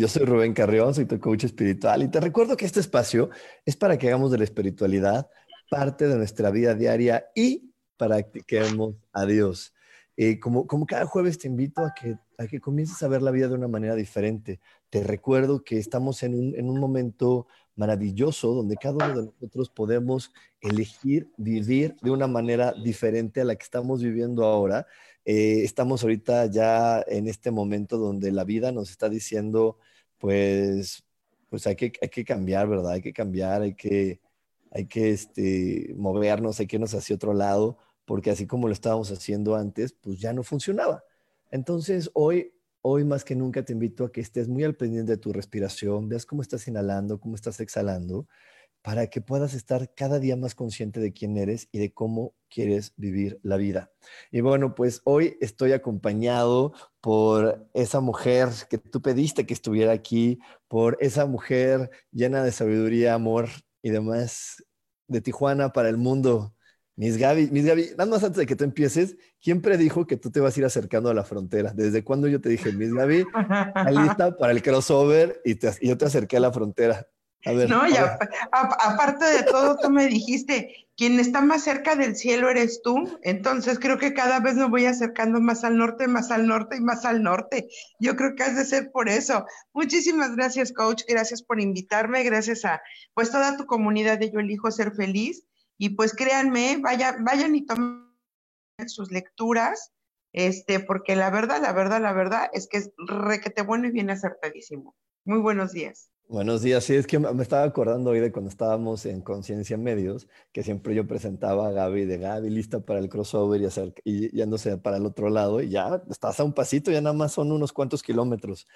Yo soy Rubén Carrión, soy tu coach espiritual y te recuerdo que este espacio es para que hagamos de la espiritualidad parte de nuestra vida diaria y practiquemos a Dios. Eh, como, como cada jueves te invito a que, a que comiences a ver la vida de una manera diferente. Te recuerdo que estamos en un, en un momento maravilloso donde cada uno de nosotros podemos elegir vivir de una manera diferente a la que estamos viviendo ahora. Eh, estamos ahorita ya en este momento donde la vida nos está diciendo, pues, pues hay que, hay que cambiar, ¿verdad? Hay que cambiar, hay que, hay que este, movernos, hay que irnos hacia otro lado, porque así como lo estábamos haciendo antes, pues ya no funcionaba. Entonces, hoy, hoy más que nunca te invito a que estés muy al pendiente de tu respiración, veas cómo estás inhalando, cómo estás exhalando, para que puedas estar cada día más consciente de quién eres y de cómo quieres vivir la vida. Y bueno, pues hoy estoy acompañado por esa mujer que tú pediste que estuviera aquí, por esa mujer llena de sabiduría, amor y demás de Tijuana para el mundo. Miss Gaby, Miss Gaby, nada más antes de que tú empieces, ¿quién predijo que tú te vas a ir acercando a la frontera? ¿Desde cuándo yo te dije, Miss Gaby, lista para el crossover y, y yo te acerqué a la frontera? No, y aparte de todo, tú me dijiste, quien está más cerca del cielo eres tú, entonces creo que cada vez me voy acercando más al norte, más al norte y más al norte. Yo creo que has de ser por eso. Muchísimas gracias, coach, gracias por invitarme, gracias a pues toda tu comunidad de Yo Elijo Ser Feliz. Y pues créanme, vayan, vayan y tomen sus lecturas, este, porque la verdad, la verdad, la verdad es que es requete bueno y bien acertadísimo. Muy buenos días. Buenos días, sí, es que me estaba acordando hoy de cuando estábamos en Conciencia Medios, que siempre yo presentaba a Gaby de Gaby lista para el crossover y, hacer, y yéndose para el otro lado, y ya estás a un pasito, ya nada más son unos cuantos kilómetros.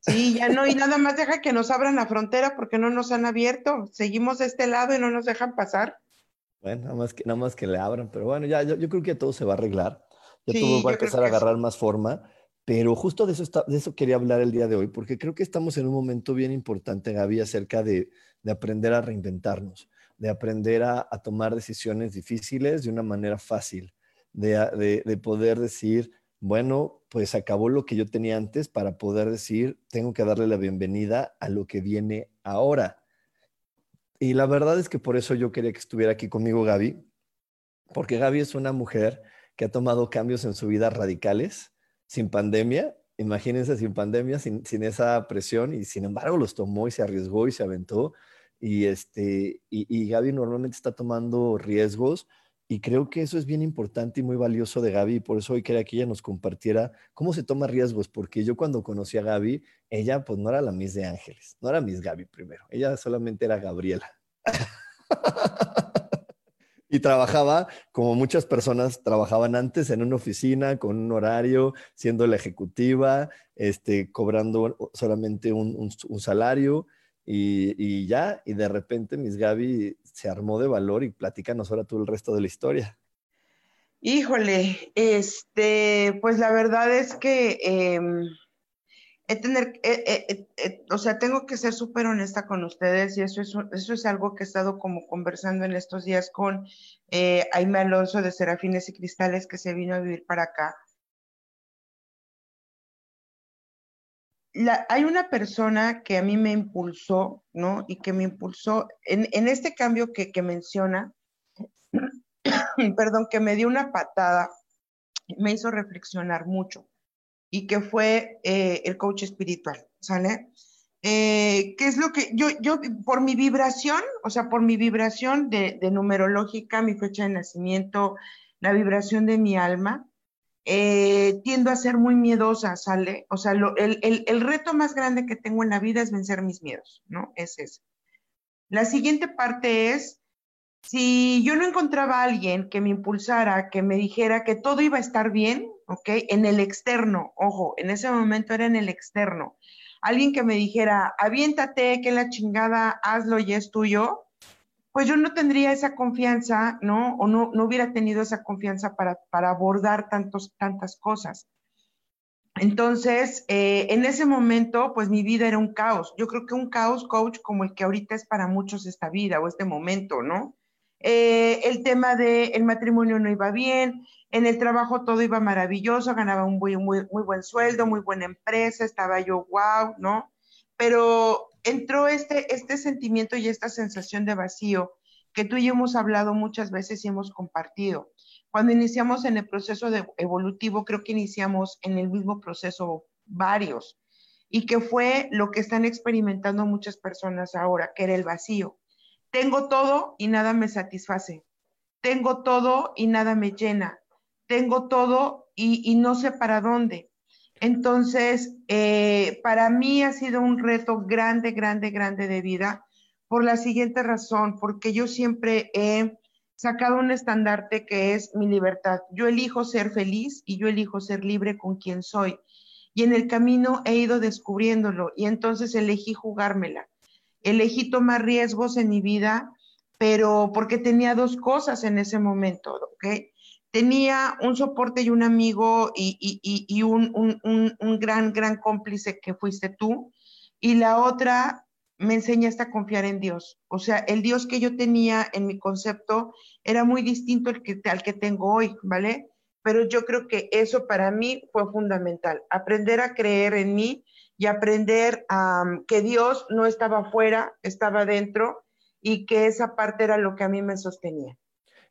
Sí, ya no, y nada más deja que nos abran la frontera porque no nos han abierto. Seguimos de este lado y no nos dejan pasar. Bueno, nada más que, nada más que le abran, pero bueno, ya yo, creo que todo se va a arreglar. Ya todo va a empezar a agarrar más forma. Pero justo de eso, de quería hablar el día de hoy, porque creo que estamos en un momento bien importante, Gaby, acerca de, aprender a reinventarnos, de aprender a, tomar decisiones difíciles de una manera fácil, de, de, poder decir, bueno, pues acabó lo que yo tenía antes para poder decir, tengo que darle la bienvenida a lo que viene ahora. Y la verdad es que por eso yo quería que estuviera aquí conmigo Gaby, porque Gaby es una mujer que ha tomado cambios en su vida radicales sin pandemia, imagínense sin pandemia, sin, esa presión, y sin embargo los tomó y se arriesgó y se aventó. Y, este, y, Gaby normalmente está tomando riesgos y creo que eso es bien importante y muy valioso de Gaby y por eso hoy quería que ella nos compartiera cómo se toma riesgos, porque yo cuando conocí a Gaby, ella pues no era la Miss de Ángeles, no era Miss Gaby primero, ella solamente era Gabriela. Y trabajaba como muchas personas trabajaban antes en una oficina con un horario, siendo la ejecutiva, este, cobrando solamente un, salario y, ya, y de repente Miss Gaby se armó de valor y platícanos ahora tú el resto de la historia. Híjole, este, pues la verdad es que tener, eh, eh, eh, o sea, tengo que ser súper honesta con ustedes y eso es, eso es algo que he estado como conversando en estos días con Aime Alonso de Serafines y Cristales que se vino a vivir para acá. hay una persona que a mí me impulsó, ¿no? Y que me impulsó en, en este cambio que, que menciona, perdón, que me dio una patada, me hizo reflexionar mucho y que fue eh, el coach espiritual, ¿sale? eh, ¿qué es lo que yo, yo, por mi vibración, o sea, por mi vibración de, numerológica, mi fecha de nacimiento, la vibración de mi alma, eh, tiendo a ser muy miedosa, ¿sale? O sea, el, el, reto más grande que tengo en la vida es vencer mis miedos, ¿no? Es eso. La siguiente parte es, si yo no encontraba a alguien que me impulsara, que me dijera que todo iba a estar bien, ¿ok? En el externo, ojo, en ese momento era en el externo alguien que me dijera, aviéntate, que la chingada, hazlo y es tuyo, pues yo no tendría esa confianza, ¿no? O no, no hubiera tenido esa confianza para, para abordar tantos, tantas cosas. Entonces, eh, en ese momento, pues mi vida era un caos. Yo creo que un caos, coach, como el que ahorita es para muchos esta vida o este momento, ¿no? Eh, el tema del matrimonio no iba bien, en el trabajo todo iba maravilloso, ganaba un muy, muy, muy buen sueldo, muy buena empresa, estaba yo, wow, ¿no? Pero entró este, este sentimiento y esta sensación de vacío que tú y yo hemos hablado muchas veces y hemos compartido. Cuando iniciamos en el proceso de evolutivo, creo que iniciamos en el mismo proceso varios y que fue lo que están experimentando muchas personas ahora, que era el vacío. Tengo todo y nada me satisface. Tengo todo y nada me llena tengo todo y, no sé para dónde. Entonces, eh, para mí ha sido un reto grande, grande, grande de vida por la siguiente razón, porque yo siempre he sacado un estandarte que es mi libertad. Yo elijo ser feliz y yo elijo ser libre con quien soy. Y en el camino he ido descubriéndolo y entonces elegí jugármela. Elegí tomar riesgos en mi vida, pero porque tenía dos cosas en ese momento, ¿ok? tenía un soporte y un amigo y, un, gran, gran cómplice que fuiste tú. Y la otra, me enseñaste a confiar en Dios. O sea, el Dios que yo tenía en mi concepto era muy distinto al que, al que tengo hoy, ¿vale? Pero yo creo que eso para mí fue fundamental, aprender a creer en mí y aprender a que Dios no estaba afuera, estaba dentro y que esa parte era lo que a mí me sostenía.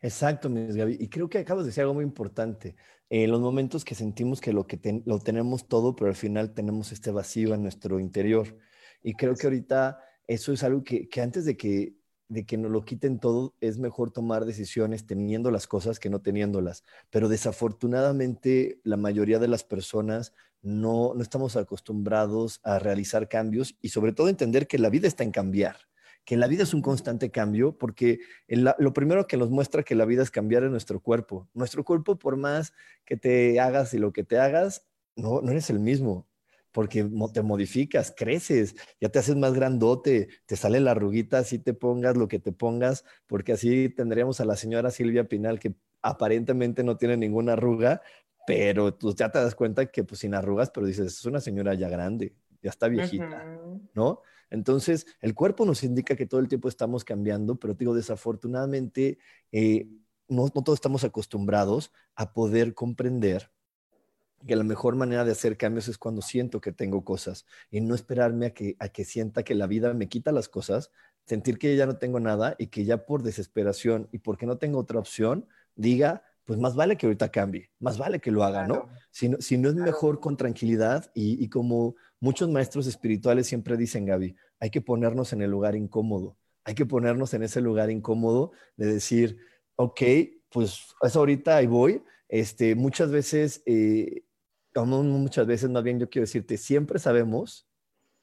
Exacto, Miss Gaby. Y creo que acabas de decir algo muy importante. En los momentos que sentimos que lo que lo tenemos todo, pero al final tenemos este vacío en nuestro interior. Y creo que ahorita eso es algo que, que antes de que, de que nos lo quiten todo, es mejor tomar decisiones teniendo las cosas que no teniéndolas. Pero desafortunadamente la mayoría de las personas no, no estamos acostumbrados a realizar cambios y sobre todo entender que la vida está en cambiar que la vida es un constante cambio, porque lo primero que nos muestra que la vida es cambiar en nuestro cuerpo. Nuestro cuerpo, por más que te hagas y lo que te hagas, no, no eres el mismo, porque te modificas, creces, ya te haces más grandote, te sale la arruguita, así te pongas lo que te pongas, porque así tendríamos a la señora Silvia Pinal, que aparentemente no tiene ninguna arruga, pero tú ya te das cuenta que pues sin arrugas, pero dices, es una señora ya grande, ya está viejita, ¿no? Entonces, el cuerpo nos indica que todo el tiempo estamos cambiando, pero digo, desafortunadamente, eh, no, todos estamos acostumbrados a poder comprender que la mejor manera de hacer cambios es cuando siento que tengo cosas y no esperarme a que, a que sienta que la vida me quita las cosas, sentir que ya no tengo nada y que ya por desesperación y porque no tengo otra opción, diga, pues más vale que ahorita cambie, más vale que lo haga, ¿no? Si, ¿no? si no, es mejor con tranquilidad y, y como Muchos maestros espirituales siempre dicen, Gaby, hay que ponernos en el lugar incómodo, hay que ponernos en ese lugar incómodo de decir, ok, pues es ahorita y voy. Este, muchas veces, eh, muchas veces, más bien yo quiero decirte, siempre sabemos,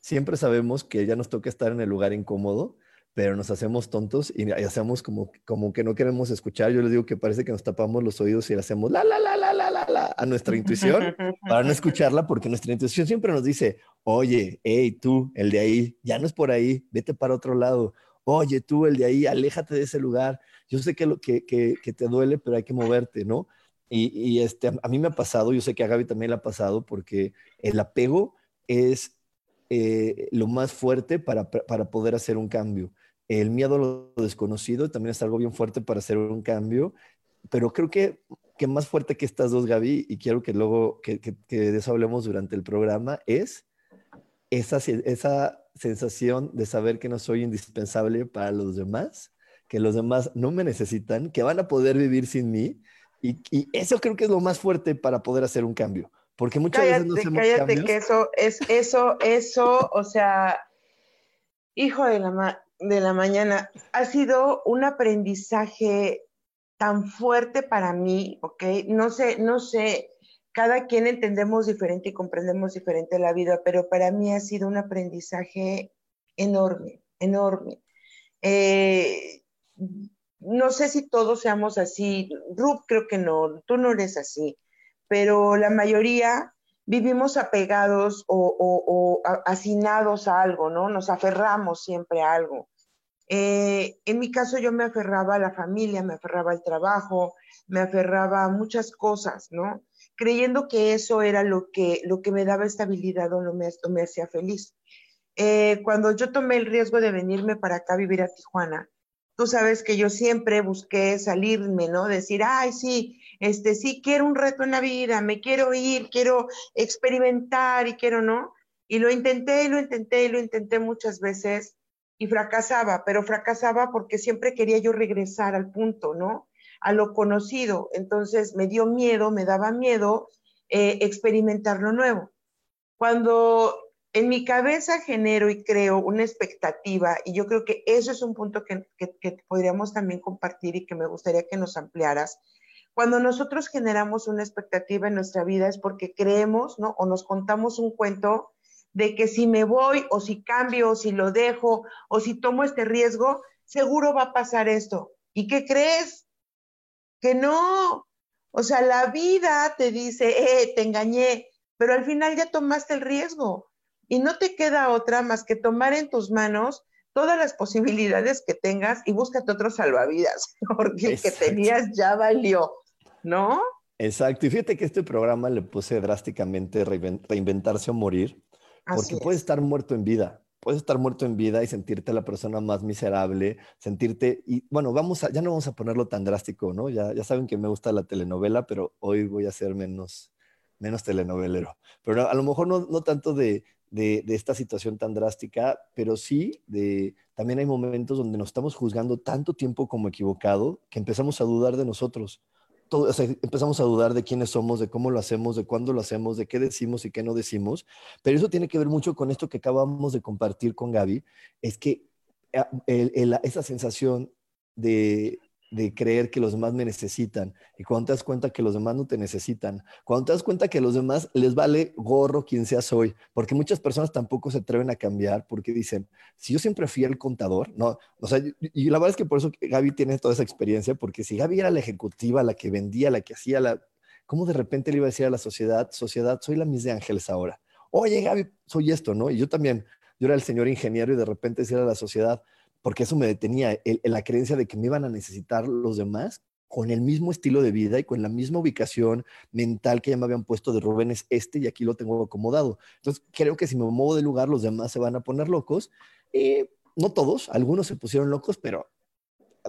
siempre sabemos que ya nos toca estar en el lugar incómodo, pero nos hacemos tontos y hacemos como, como que no queremos escuchar. Yo les digo que parece que nos tapamos los oídos y le hacemos la, la, la, la, la, la, la a nuestra intuición para no escucharla, porque nuestra intuición siempre nos dice, oye, hey, tú, el de ahí, ya no es por ahí, vete para otro lado. Oye, tú, el de ahí, aléjate de ese lugar. Yo sé que, lo, que, que, que te duele, pero hay que moverte, ¿no? Y, este, a mí me ha pasado, yo sé que a Gaby también le ha pasado, porque el apego es eh, lo más fuerte para, para poder hacer un cambio el miedo a lo desconocido también es algo bien fuerte para hacer un cambio, pero creo que, que más fuerte que estas dos, Gaby, y quiero que luego que, de eso hablemos durante el programa, es esa, esa sensación de saber que no soy indispensable para los demás, que los demás no me necesitan, que van a poder vivir sin mí. Y, eso creo que es lo más fuerte para poder hacer un cambio. Porque muchas veces no hacemos cállate que eso es eso, eso, o sea, Hijo de la, de la mañana, ha sido un aprendizaje tan fuerte para mí, ¿ok? No sé, no sé, cada quien entendemos diferente y comprendemos diferente la vida, pero para mí ha sido un aprendizaje enorme, enorme. Eh, no sé si todos seamos así, Ruth creo que no, tú no eres así, pero la mayoría vivimos apegados o, hacinados a algo, ¿no? Nos aferramos siempre a algo. Eh, en mi caso yo me aferraba a la familia, me aferraba al trabajo, me aferraba a muchas cosas, ¿no? Creyendo que eso era lo que, lo que me daba estabilidad o lo me, me hacía feliz. Eh, cuando yo tomé el riesgo de venirme para acá a vivir a Tijuana, tú sabes que yo siempre busqué salirme, ¿no? Decir, ay, sí, este, sí quiero un reto en la vida, me quiero ir, quiero experimentar y quiero, ¿no? Y lo intenté y lo intenté y lo intenté muchas veces y fracasaba, pero fracasaba porque siempre quería yo regresar al punto, ¿no? A lo conocido. Entonces me dio miedo, me daba miedo eh, experimentar lo nuevo. Cuando en mi cabeza genero y creo una expectativa, y yo creo que eso es un punto que, que podríamos también compartir y que me gustaría que nos ampliaras, cuando nosotros generamos una expectativa en nuestra vida es porque creemos, ¿no? O nos contamos un cuento de que si me voy o si cambio o si lo dejo o si tomo este riesgo, seguro va a pasar esto. ¿Y qué crees? Que no. O sea, la vida te dice, eh, te engañé, pero al final ya tomaste el riesgo y no te queda otra más que tomar en tus manos todas las posibilidades que tengas y búscate otro salvavidas, porque el que tenías ya valió. ¿no? Exacto, y fíjate que este programa le puse drásticamente reinventarse o morir, porque puedes estar muerto en vida, puedes estar muerto en vida y sentirte la persona más miserable, sentirte, y bueno, vamos a, ya no vamos a ponerlo tan drástico, ¿no? Ya, ya saben que me gusta la telenovela, pero hoy voy a ser menos, menos telenovelero. Pero a lo mejor no, no tanto de, de, esta situación tan drástica, pero sí de, también hay momentos donde nos estamos juzgando tanto tiempo como equivocado que empezamos a dudar de nosotros empezamos a dudar de quiénes somos, de cómo lo hacemos, de cuándo lo hacemos, de qué decimos y qué no decimos. Pero eso tiene que ver mucho con esto que acabamos de compartir con Gaby, es que ah, esa sensación de, de creer que los demás me necesitan y cuando te das cuenta que los demás no te necesitan, cuando te das cuenta que a los demás les vale gorro quien seas hoy, porque muchas personas tampoco se atreven a cambiar porque dicen, si yo siempre fui el contador, no, o sea, y, la verdad es que por eso Gaby tiene toda esa experiencia, porque si Gaby era la ejecutiva, la que vendía, la que hacía la, ¿cómo de repente le iba a decir a la sociedad, sociedad, soy la Miss de Ángeles ahora? Oye, Gaby, soy esto, ¿no? Y yo también, yo era el señor ingeniero y de repente decía a la sociedad, porque eso me detenía, la creencia de que me iban a necesitar los demás con el mismo estilo de vida y con la misma ubicación mental que ya me habían puesto de Rubén es este y aquí lo tengo acomodado. Entonces, creo que si me muevo de lugar, los demás se van a poner locos. Eh, no todos, algunos se pusieron locos, pero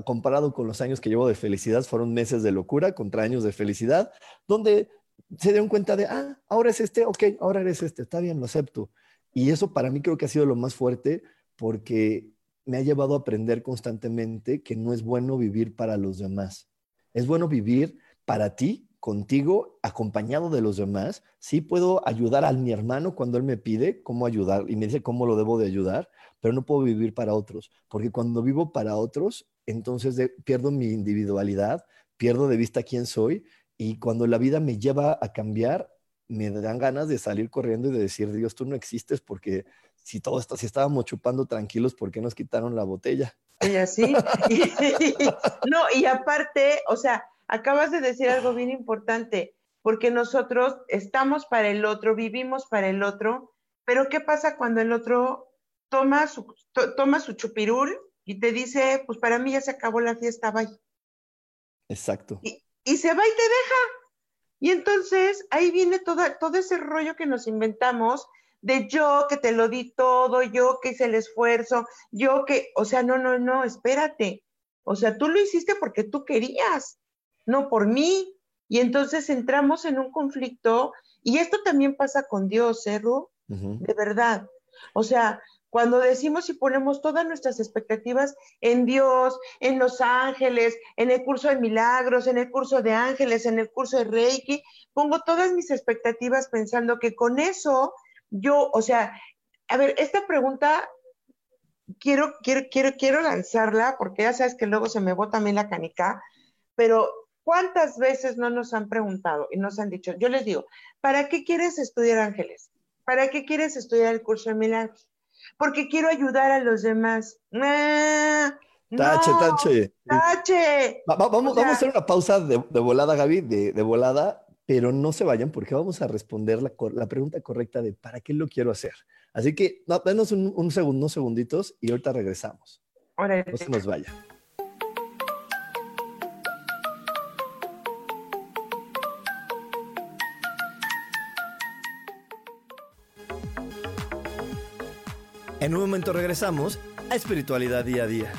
comparado con los años que llevo de felicidad, fueron meses de locura contra años de felicidad, donde se dieron cuenta de, ah, ahora es este, ok, ahora eres este, está bien, lo acepto. Y eso para mí creo que ha sido lo más fuerte porque me ha llevado a aprender constantemente que no es bueno vivir para los demás. Es bueno vivir para ti, contigo, acompañado de los demás. Sí puedo ayudar a mi hermano cuando él me pide cómo ayudar y me dice cómo lo debo de ayudar, pero no puedo vivir para otros, porque cuando vivo para otros, entonces pierdo mi individualidad, pierdo de vista quién soy y cuando la vida me lleva a cambiar, me dan ganas de salir corriendo y de decir, Dios, tú no existes porque si todo esto, si estábamos chupando tranquilos, ¿por qué nos quitaron la botella? Y así. no, y aparte, o sea, acabas de decir algo bien importante, porque nosotros estamos para el otro, vivimos para el otro, pero ¿qué pasa cuando el otro toma su, toma su chupirul y te dice, pues para mí ya se acabó la fiesta, bye? Exacto. Y, y se va y te deja. Y entonces ahí viene todo, todo ese rollo que nos inventamos de yo que te lo di todo, yo que hice el esfuerzo, yo que, o sea, no, no, no, espérate. O sea, tú lo hiciste porque tú querías, no por mí. Y entonces entramos en un conflicto, y esto también pasa con Dios, ¿eh, De verdad. O sea, cuando decimos y ponemos todas nuestras expectativas en Dios, en los ángeles, en el curso de milagros, en el curso de ángeles, en el curso de Reiki, pongo todas mis expectativas pensando que con eso yo, o sea, a ver, esta pregunta quiero, quiero, quiero, quiero lanzarla, porque ya sabes que luego se me bota a mí la canica, pero ¿cuántas veces no nos han preguntado y nos han dicho? Yo les digo, ¿para qué quieres estudiar ángeles? ¿Para qué quieres estudiar el curso de milagros? Porque quiero ayudar a los demás. Ah, tache, tache. Tache. vamos, vamos a hacer una pausa de, volada, Gaby, de, de, volada, pero no se vayan porque vamos a responder la, la pregunta correcta de ¿para qué lo quiero hacer? Así que, no, denos un, segundo, unos segunditos y ahorita regresamos. No se nos vaya. En un momento regresamos a Espiritualidad Día a Día.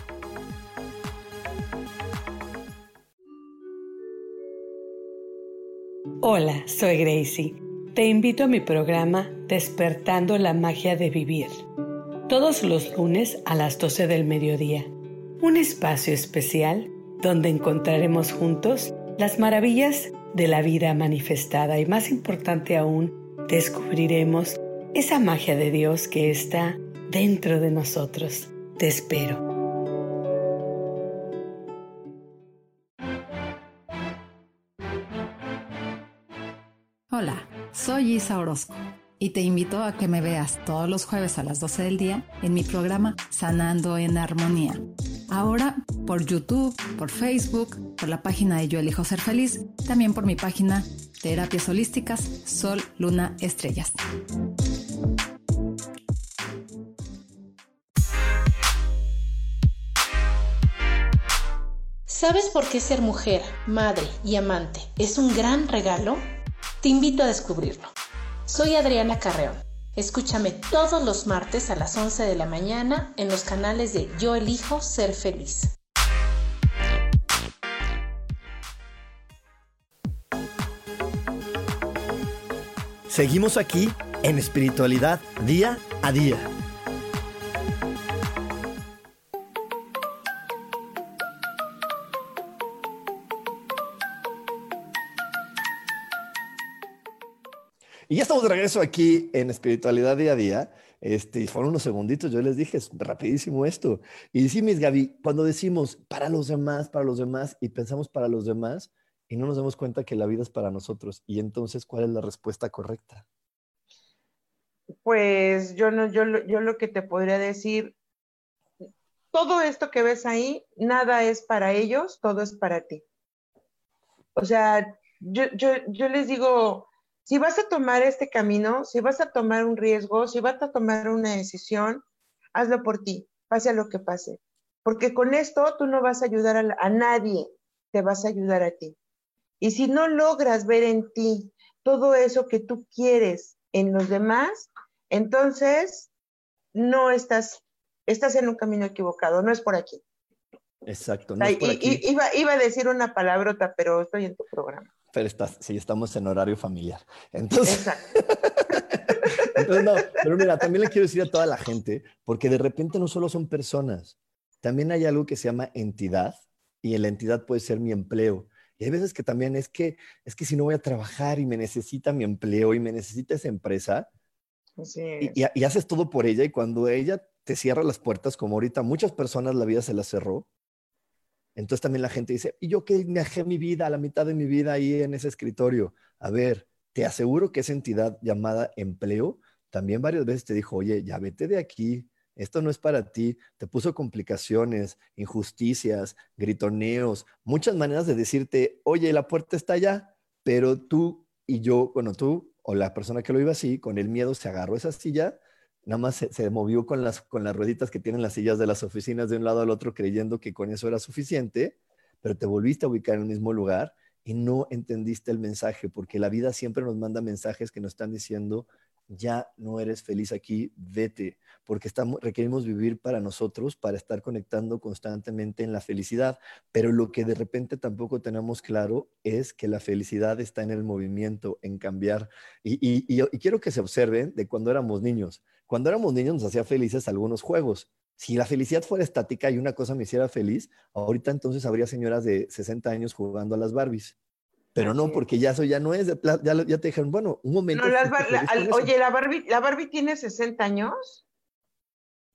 Hola, soy Gracie te invito a mi programa Despertando la Magia de Vivir, todos los lunes a las 12 del mediodía. Un espacio especial donde encontraremos juntos las maravillas de la vida manifestada y más importante aún, descubriremos esa magia de Dios que está dentro de nosotros. Te espero. Hola. Soy Isa Orozco y te invito a que me veas todos los jueves a las 12 del día en mi programa Sanando en Armonía. Ahora por YouTube, por Facebook, por la página de Yo Elijo Ser Feliz, también por mi página Terapias Holísticas Sol, Luna, Estrellas. ¿Sabes por qué ser mujer, madre y amante es un gran regalo? Te invito a descubrirlo. Soy Adriana Carreón. Escúchame todos los martes a las 11 de la mañana en los canales de Yo elijo ser feliz. Seguimos aquí en espiritualidad día a día. Y ya estamos de regreso aquí en Espiritualidad Día a Día. Este, fueron unos segunditos, yo les dije, es rapidísimo esto. Y sí, mis Gaby, cuando decimos para los demás, para los demás, y pensamos para los demás, y no nos damos cuenta que la vida es para nosotros. Y entonces, ¿cuál es la respuesta correcta? Pues yo, no, yo, yo lo que te podría decir, todo esto que ves ahí, nada es para ellos, todo es para ti. O sea, yo, yo, yo les digo, si vas a tomar este camino, si vas a tomar un riesgo, si vas a tomar una decisión, hazlo por ti, pase lo que pase. Porque con esto tú no vas a ayudar a, nadie, te vas a ayudar a ti. Y si no logras ver en ti todo eso que tú quieres en los demás, entonces no estás, estás en un camino equivocado, no es por aquí. Exacto. No es por aquí. Iba, iba, a decir una palabrota, pero estoy en tu programa. Pero estás, sí, estamos en horario familiar. Entonces, Entonces, no, pero mira, también le quiero decir a toda la gente, porque de repente no solo son personas, también hay algo que se llama entidad, y en la entidad puede ser mi empleo. Y hay veces que también es que, es que si no voy a trabajar y me necesita mi empleo y me necesita esa empresa, y, y, haces todo por ella, y cuando ella te cierra las puertas, como ahorita muchas personas la vida se las cerró, entonces también la gente dice, ¿y yo me dejé mi vida, la mitad de mi vida ahí en ese escritorio? A ver, te aseguro que esa entidad llamada empleo también varias veces te dijo, oye, ya vete de aquí, esto no es para ti, te puso complicaciones, injusticias, gritoneos, muchas maneras de decirte, oye, la puerta está allá, pero tú y yo, bueno, tú o la persona que lo iba así, con el miedo se agarró esa silla nada más se, movió con las, con las rueditas que tienen las sillas de las oficinas de un lado al otro creyendo que con eso era suficiente, pero te volviste a ubicar en el mismo lugar y no entendiste el mensaje, porque la vida siempre nos manda mensajes que nos están diciendo, ya no eres feliz aquí, vete, porque estamos, requerimos vivir para nosotros, para estar conectando constantemente en la felicidad, pero lo que de repente tampoco tenemos claro es que la felicidad está en el movimiento, en cambiar. Y, y quiero que se observen de cuando éramos niños. Cuando éramos niños nos hacía felices algunos juegos. Si la felicidad fuera estática y una cosa me hiciera feliz, ahorita entonces habría señoras de 60 años jugando a las Barbies. Pero no, porque ya eso ya no es, ya, ya te dijeron, bueno, un momento. oye, la Barbie, ¿la Barbie tiene 60 años?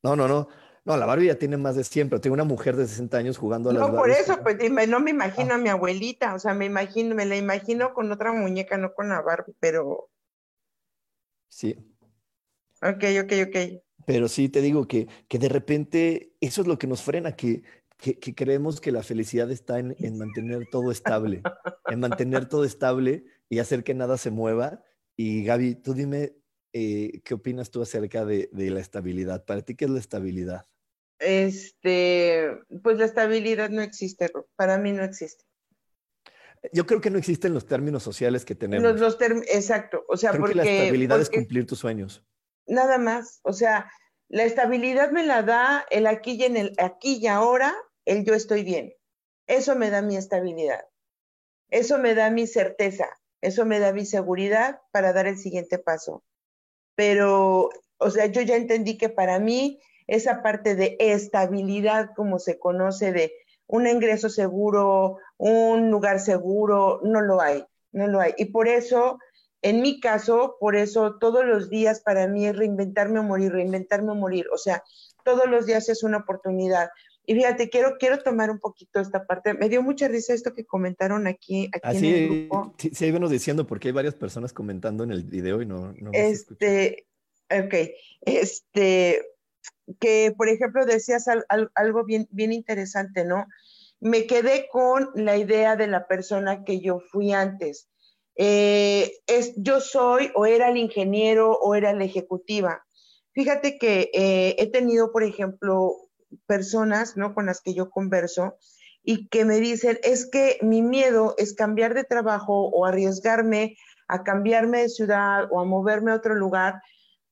No, no, no. No, la Barbie ya tiene más de 100, pero tengo una mujer de 60 años jugando a las No, por eso, pues no me imagino a mi abuelita, o sea, me imagino, me la imagino con otra muñeca, no con la Barbie, pero... Sí. Ok, ok, ok. Pero sí te digo que, que de repente eso es lo que nos frena, que, que, creemos que la felicidad está en, en, mantener todo estable, en mantener todo estable y hacer que nada se mueva. Y Gaby, tú dime, eh, ¿qué opinas tú acerca de, de, la estabilidad? ¿Para ti qué es la estabilidad? Este, pues la estabilidad no existe, para mí no existe. Yo creo que no existen los términos sociales que tenemos. Los, exacto, o sea, porque... la estabilidad es cumplir tus sueños. Nada más, o sea, la estabilidad me la da el aquí y en el aquí y ahora, el yo estoy bien. Eso me da mi estabilidad. Eso me da mi certeza. Eso me da mi seguridad para dar el siguiente paso. Pero, o sea, yo ya entendí que para mí esa parte de estabilidad, como se conoce, de un ingreso seguro, un lugar seguro, no lo hay, no lo hay. Y por eso en mi caso, por eso todos los días para mí es reinventarme o morir, reinventarme o morir. O sea, todos los días es una oportunidad. Y fíjate, quiero, quiero tomar un poquito esta parte. Me dio mucha risa esto que comentaron aquí, aquí en el grupo. Sí, sí, venos diciendo porque hay varias personas comentando en el video y no, no Este, ok, este, que por ejemplo decías algo bien, bien interesante, ¿no? Me quedé con la idea de la persona que yo fui antes eh, es, yo soy o era el ingeniero o era la ejecutiva. Fíjate que eh, he tenido, por ejemplo, personas ¿no? con las que yo converso y que me dicen, es que mi miedo es cambiar de trabajo o arriesgarme a cambiarme de ciudad o a moverme a otro lugar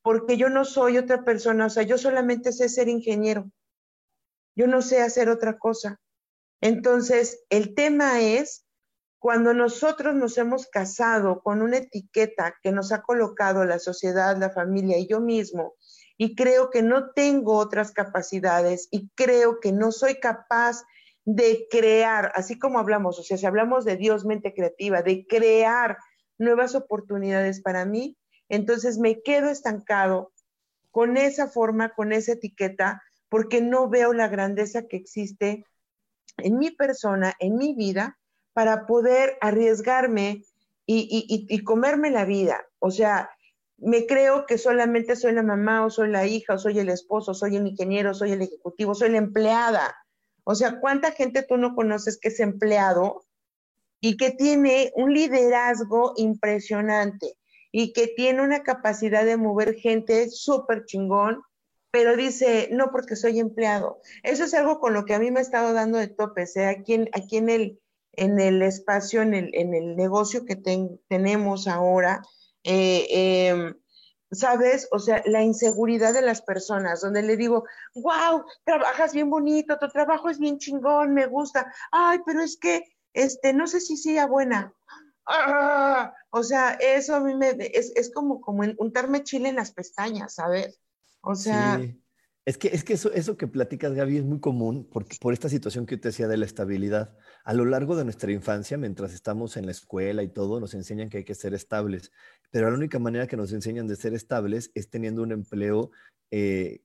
porque yo no soy otra persona, o sea, yo solamente sé ser ingeniero, yo no sé hacer otra cosa. Entonces, el tema es cuando nosotros nos hemos casado con una etiqueta que nos ha colocado la sociedad, la familia y yo mismo, y creo que no tengo otras capacidades y creo que no soy capaz de crear, así como hablamos, o sea, si hablamos de Dios, mente creativa, de crear nuevas oportunidades para mí, entonces me quedo estancado con esa forma, con esa etiqueta, porque no veo la grandeza que existe en mi persona, en mi vida, para poder arriesgarme y, comerme la vida. O sea, me creo que solamente soy la mamá o soy la hija o soy el esposo, soy el ingeniero, soy el ejecutivo, soy la empleada. O sea, ¿cuánta gente tú no conoces que es empleado y que tiene un liderazgo impresionante y que tiene una capacidad de mover gente súper chingón, pero dice, no porque soy empleado. Eso es algo con lo que a mí me ha estado dando de topes, ¿eh? aquí, en, aquí en el, en el espacio, en el, en el negocio que tenemos ahora, eh, em, ¿sabes? O sea, la inseguridad de las personas, donde le digo, wow, trabajas bien bonito, tu trabajo es bien chingón, me gusta, ay, pero es que, este, no sé si sea buena. ¡Ah! O sea, eso a mí me, es, es como, como untarme chile en las pestañas, ¿sabes? O sea... Es que, es que eso, eso que platicas, Gaby, es muy común porque, por esta situación que te decía de la estabilidad. A lo largo de nuestra infancia, mientras estamos en la escuela y todo, nos enseñan que hay que ser estables. Pero la única manera que nos enseñan de ser estables es teniendo un empleo eh,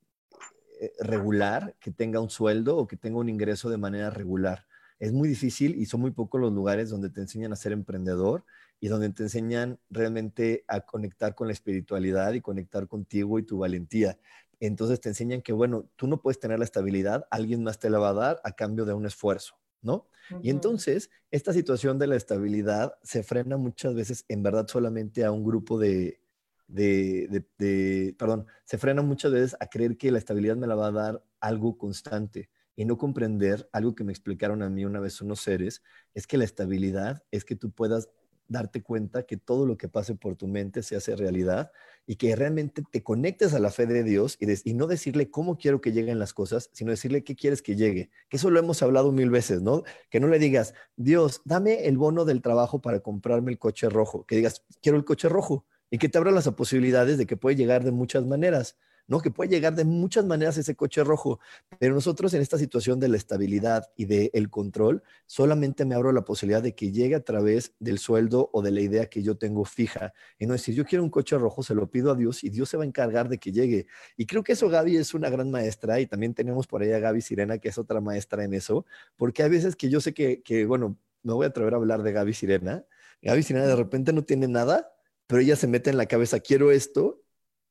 eh, regular, que tenga un sueldo o que tenga un ingreso de manera regular. Es muy difícil y son muy pocos los lugares donde te enseñan a ser emprendedor y donde te enseñan realmente a conectar con la espiritualidad y conectar contigo y tu valentía entonces te enseñan que, bueno, tú no puedes tener la estabilidad, alguien más te la va a dar a cambio de un esfuerzo, ¿no? Y entonces esta situación de la estabilidad se frena muchas veces en verdad solamente a un grupo de, de, de, perdón, se frena muchas veces a creer que la estabilidad me la va a dar algo constante y no comprender algo que me explicaron a mí una vez unos seres, es que la estabilidad es que tú puedas darte cuenta que todo lo que pase por tu mente se hace realidad y que realmente te conectes a la fe de Dios y, no decirle cómo quiero que lleguen las cosas, sino decirle qué quieres que llegue. Que eso lo hemos hablado mil veces, ¿no? Que no le digas, Dios, dame el bono del trabajo para comprarme el coche rojo. Que digas, quiero el coche rojo y que te abran las posibilidades de que puede llegar de muchas maneras. ¿No? Que puede llegar de muchas maneras ese coche rojo, pero nosotros en esta situación de la estabilidad y del control, solamente me abro la posibilidad de que llegue a través del sueldo o de la idea que yo tengo fija. Y no decir, yo quiero un coche rojo, se lo pido a Dios y Dios se va a encargar de que llegue. Y creo que eso Gaby es una gran maestra y también tenemos por ahí a Gaby Sirena, que es otra maestra en eso, porque hay veces que yo sé que, que bueno, me voy a atrever a hablar de Gaby Sirena. Gaby Sirena de repente no tiene nada, pero ella se mete en la cabeza, quiero esto,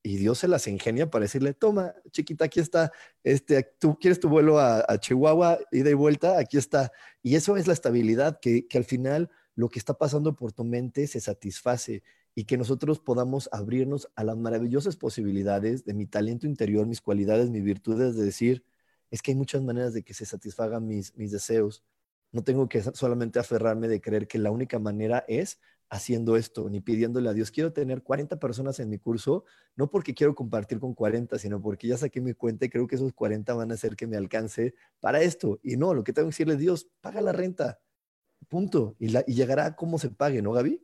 y Dios se las ingenia para decirle, toma, chiquita, aquí está, este, tú quieres tu vuelo a, Chihuahua, ida y vuelta, aquí está. Y eso es la estabilidad, que, que al final lo que está pasando por tu mente se satisface y que nosotros podamos abrirnos a las maravillosas posibilidades de mi talento interior, mis cualidades, mis virtudes, de decir, es que hay muchas maneras de que se satisfagan mis, mis deseos. No tengo que solamente aferrarme de creer que la única manera es haciendo esto, ni pidiéndole a Dios, quiero tener 40 personas en mi curso, no porque quiero compartir con 40, sino porque ya saqué mi cuenta y creo que esos 40 van a hacer que me alcance para esto. Y no, lo que tengo que decirle, Dios, paga la renta, punto. Y, la, y llegará como se pague, ¿no, Gaby?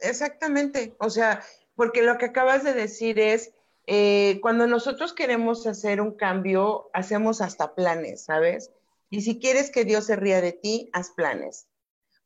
exactamente. O sea, porque lo que acabas de decir es, eh, cuando nosotros queremos hacer un cambio, hacemos hasta planes, ¿sabes? Y si quieres que Dios se ría de ti, haz planes.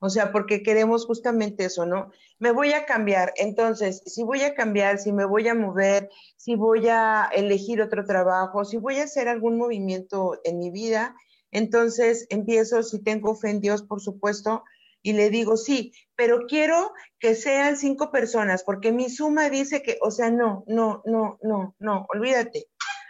O sea, porque queremos justamente eso, ¿no? Me voy a cambiar. Entonces, si voy a cambiar, si me voy a mover, si voy a elegir otro trabajo, si voy a hacer algún movimiento en mi vida, entonces empiezo, si tengo fe en Dios, por supuesto, y le digo, sí, pero quiero que sean cinco personas, porque mi suma dice que, o sea, no, no, no, no, no, olvídate.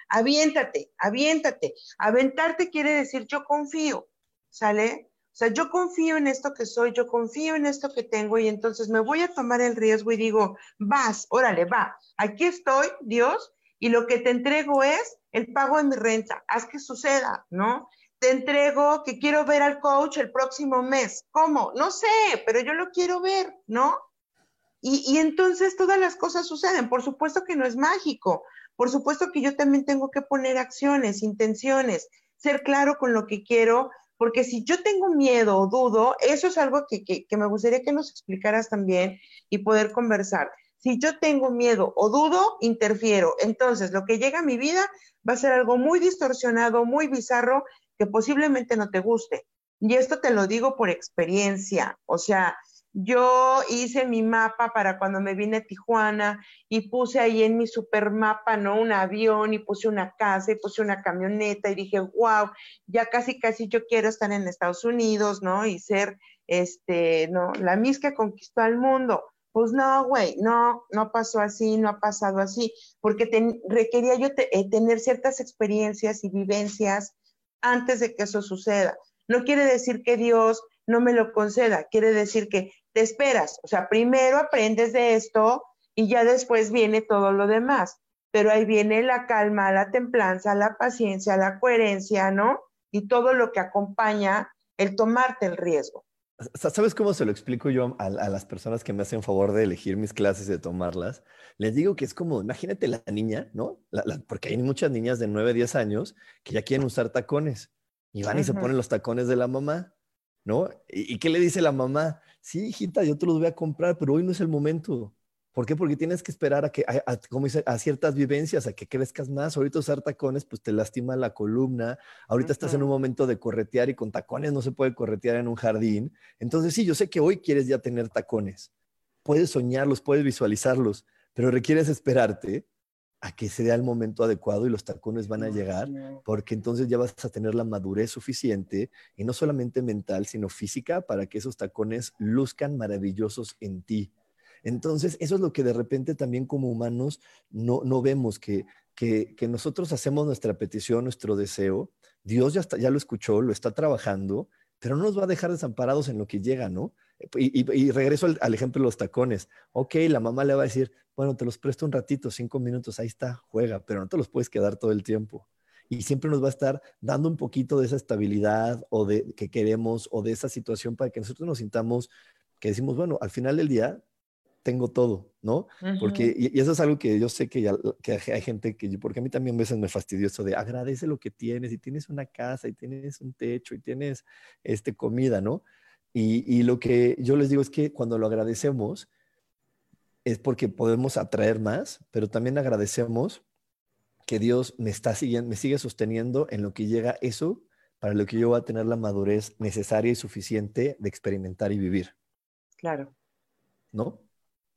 Aviéntate, aviéntate. Aventarte quiere decir yo confío, ¿sale? Sea, yo confío en esto que soy, yo confío en esto que tengo y entonces me voy a tomar el riesgo y digo, vas, órale, va, aquí estoy, Dios, y lo que te entrego es el pago de mi renta, haz que suceda, ¿no? Te entrego que quiero ver al coach el próximo mes. ¿Cómo? No sé, pero yo lo quiero ver, ¿no? Y, y entonces todas las cosas suceden. Por supuesto que no es mágico. Por supuesto que yo también tengo que poner acciones, intenciones, ser claro con lo que quiero, porque si yo tengo miedo o dudo, eso es algo que, me gustaría que nos explicaras también y poder conversar. Si yo tengo miedo o dudo, interfiero. Entonces, lo que llega a mi vida va a ser algo muy distorsionado, muy bizarro, que posiblemente no te guste. Y esto te lo digo por experiencia. O sea, yo hice mi mapa para cuando me vine a Tijuana y puse ahí en mi super mapa, ¿no? Un avión y puse una casa y puse una camioneta y dije, wow, ya casi, casi yo quiero estar en Estados Unidos, ¿no? Y ser, este, ¿no? La Miss que conquistó al mundo. Pues no, güey, no, no pasó así, no ha pasado así, porque requería yo eh, tener ciertas experiencias y vivencias antes de que eso suceda. No quiere decir que Dios no me lo conceda, quiere decir que te esperas, o sea, primero aprendes de esto y ya después viene todo lo demás, pero ahí viene la calma, la templanza, la paciencia, la coherencia, ¿no? Y todo lo que acompaña el tomarte el riesgo. ¿Sabes cómo se lo explico yo a, las personas que me hacen favor de elegir mis clases y de tomarlas? Les digo que es como, imagínate la niña, ¿no? porque hay muchas niñas de 9, 10 años que ya quieren usar tacones y van y se ponen los tacones de la mamá, ¿no? ¿Y, qué le dice la mamá? sí, hijita, yo te los voy a comprar, pero hoy no es el momento. ¿Por qué? Porque tienes que esperar a que, como dice, a ciertas vivencias, a que crezcas más. Ahorita usar tacones, pues te lastima la columna. Ahorita estás en un momento de corretear y con tacones no se puede corretear en un jardín. Entonces, sí, yo sé que hoy quieres ya tener tacones. Puedes soñarlos, puedes visualizarlos, pero requieres esperarte a que sea el momento adecuado y los tacones van a llegar, porque entonces ya vas a tener la madurez suficiente, y no solamente mental, sino física, para que esos tacones luzcan maravillosos en ti. Entonces, eso es lo que de repente también como humanos no, no vemos, que, que, que nosotros hacemos nuestra petición, nuestro deseo, Dios ya, está, ya lo escuchó, lo está trabajando, pero no nos va a dejar desamparados en lo que llega, ¿no? Y, regreso al, ejemplo de los tacones. Ok, la mamá le va a decir, bueno, te los presto un ratito, cinco minutos, ahí está, juega, pero no te los puedes quedar todo el tiempo. Y siempre nos va a estar dando un poquito de esa estabilidad o de que queremos o de esa situación para que nosotros nos sintamos que decimos, bueno, al final del día tengo todo, ¿no? Porque, y, eso es algo que yo sé que, ya, que hay gente que, porque a mí también a veces me fastidio eso de agradece lo que tienes y tienes una casa y tienes un techo y tienes este, comida, ¿no? Y, lo que yo les digo es que cuando lo agradecemos es porque podemos atraer más, pero también agradecemos que Dios me está siguiendo, me sigue sosteniendo en lo que llega eso para lo que yo voy a tener la madurez necesaria y suficiente de experimentar y vivir. Claro. ¿No?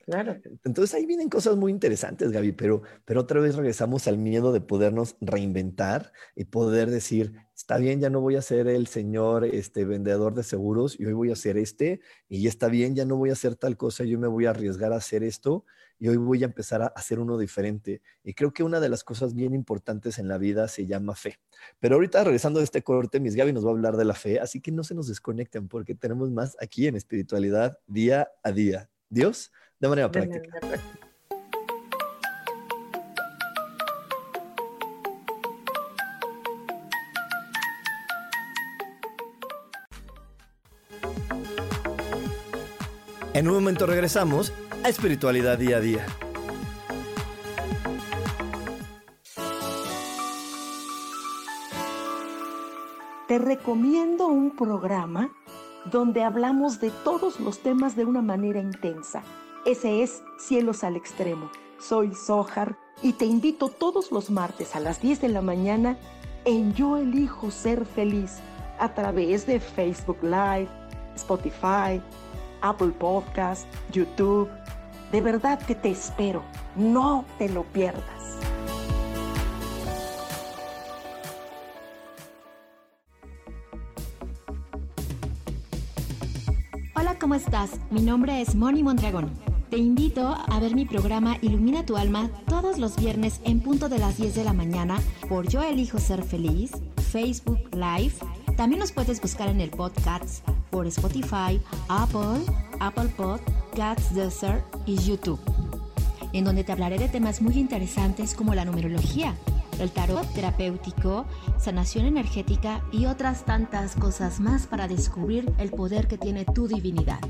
Claro. Entonces ahí vienen cosas muy interesantes, Gaby, pero, pero otra vez regresamos al miedo de podernos reinventar y poder decir, está bien, ya no voy a ser el señor este, vendedor de seguros y hoy voy a ser este, y está bien, ya no voy a hacer tal cosa, yo me voy a arriesgar a hacer esto y hoy voy a empezar a hacer uno diferente. Y creo que una de las cosas bien importantes en la vida se llama fe. Pero ahorita regresando de este corte, Miss Gaby nos va a hablar de la fe, así que no se nos desconecten porque tenemos más aquí en espiritualidad día a día. Dios de manera práctica. En un momento regresamos a Espiritualidad Día a Día. Te recomiendo un programa donde hablamos de todos los temas de una manera intensa ese es Cielos al Extremo. Soy Sohar y te invito todos los martes a las 10 de la mañana en Yo Elijo Ser Feliz a través de Facebook Live, Spotify, Apple Podcast, YouTube. De verdad que te espero. No te lo pierdas. Hola, ¿cómo estás? Mi nombre es Moni Mondragón te invito a ver mi programa Ilumina tu alma todos los viernes en punto de las 10 de la mañana por Yo Elijo Ser Feliz, Facebook Live. También nos puedes buscar en el podcast por Spotify, Apple, Apple Podcasts, Desert y YouTube, en donde te hablaré de temas muy interesantes como la numerología, el tarot terapéutico, sanación energética y otras tantas cosas más para descubrir el poder que tiene tu divinidad.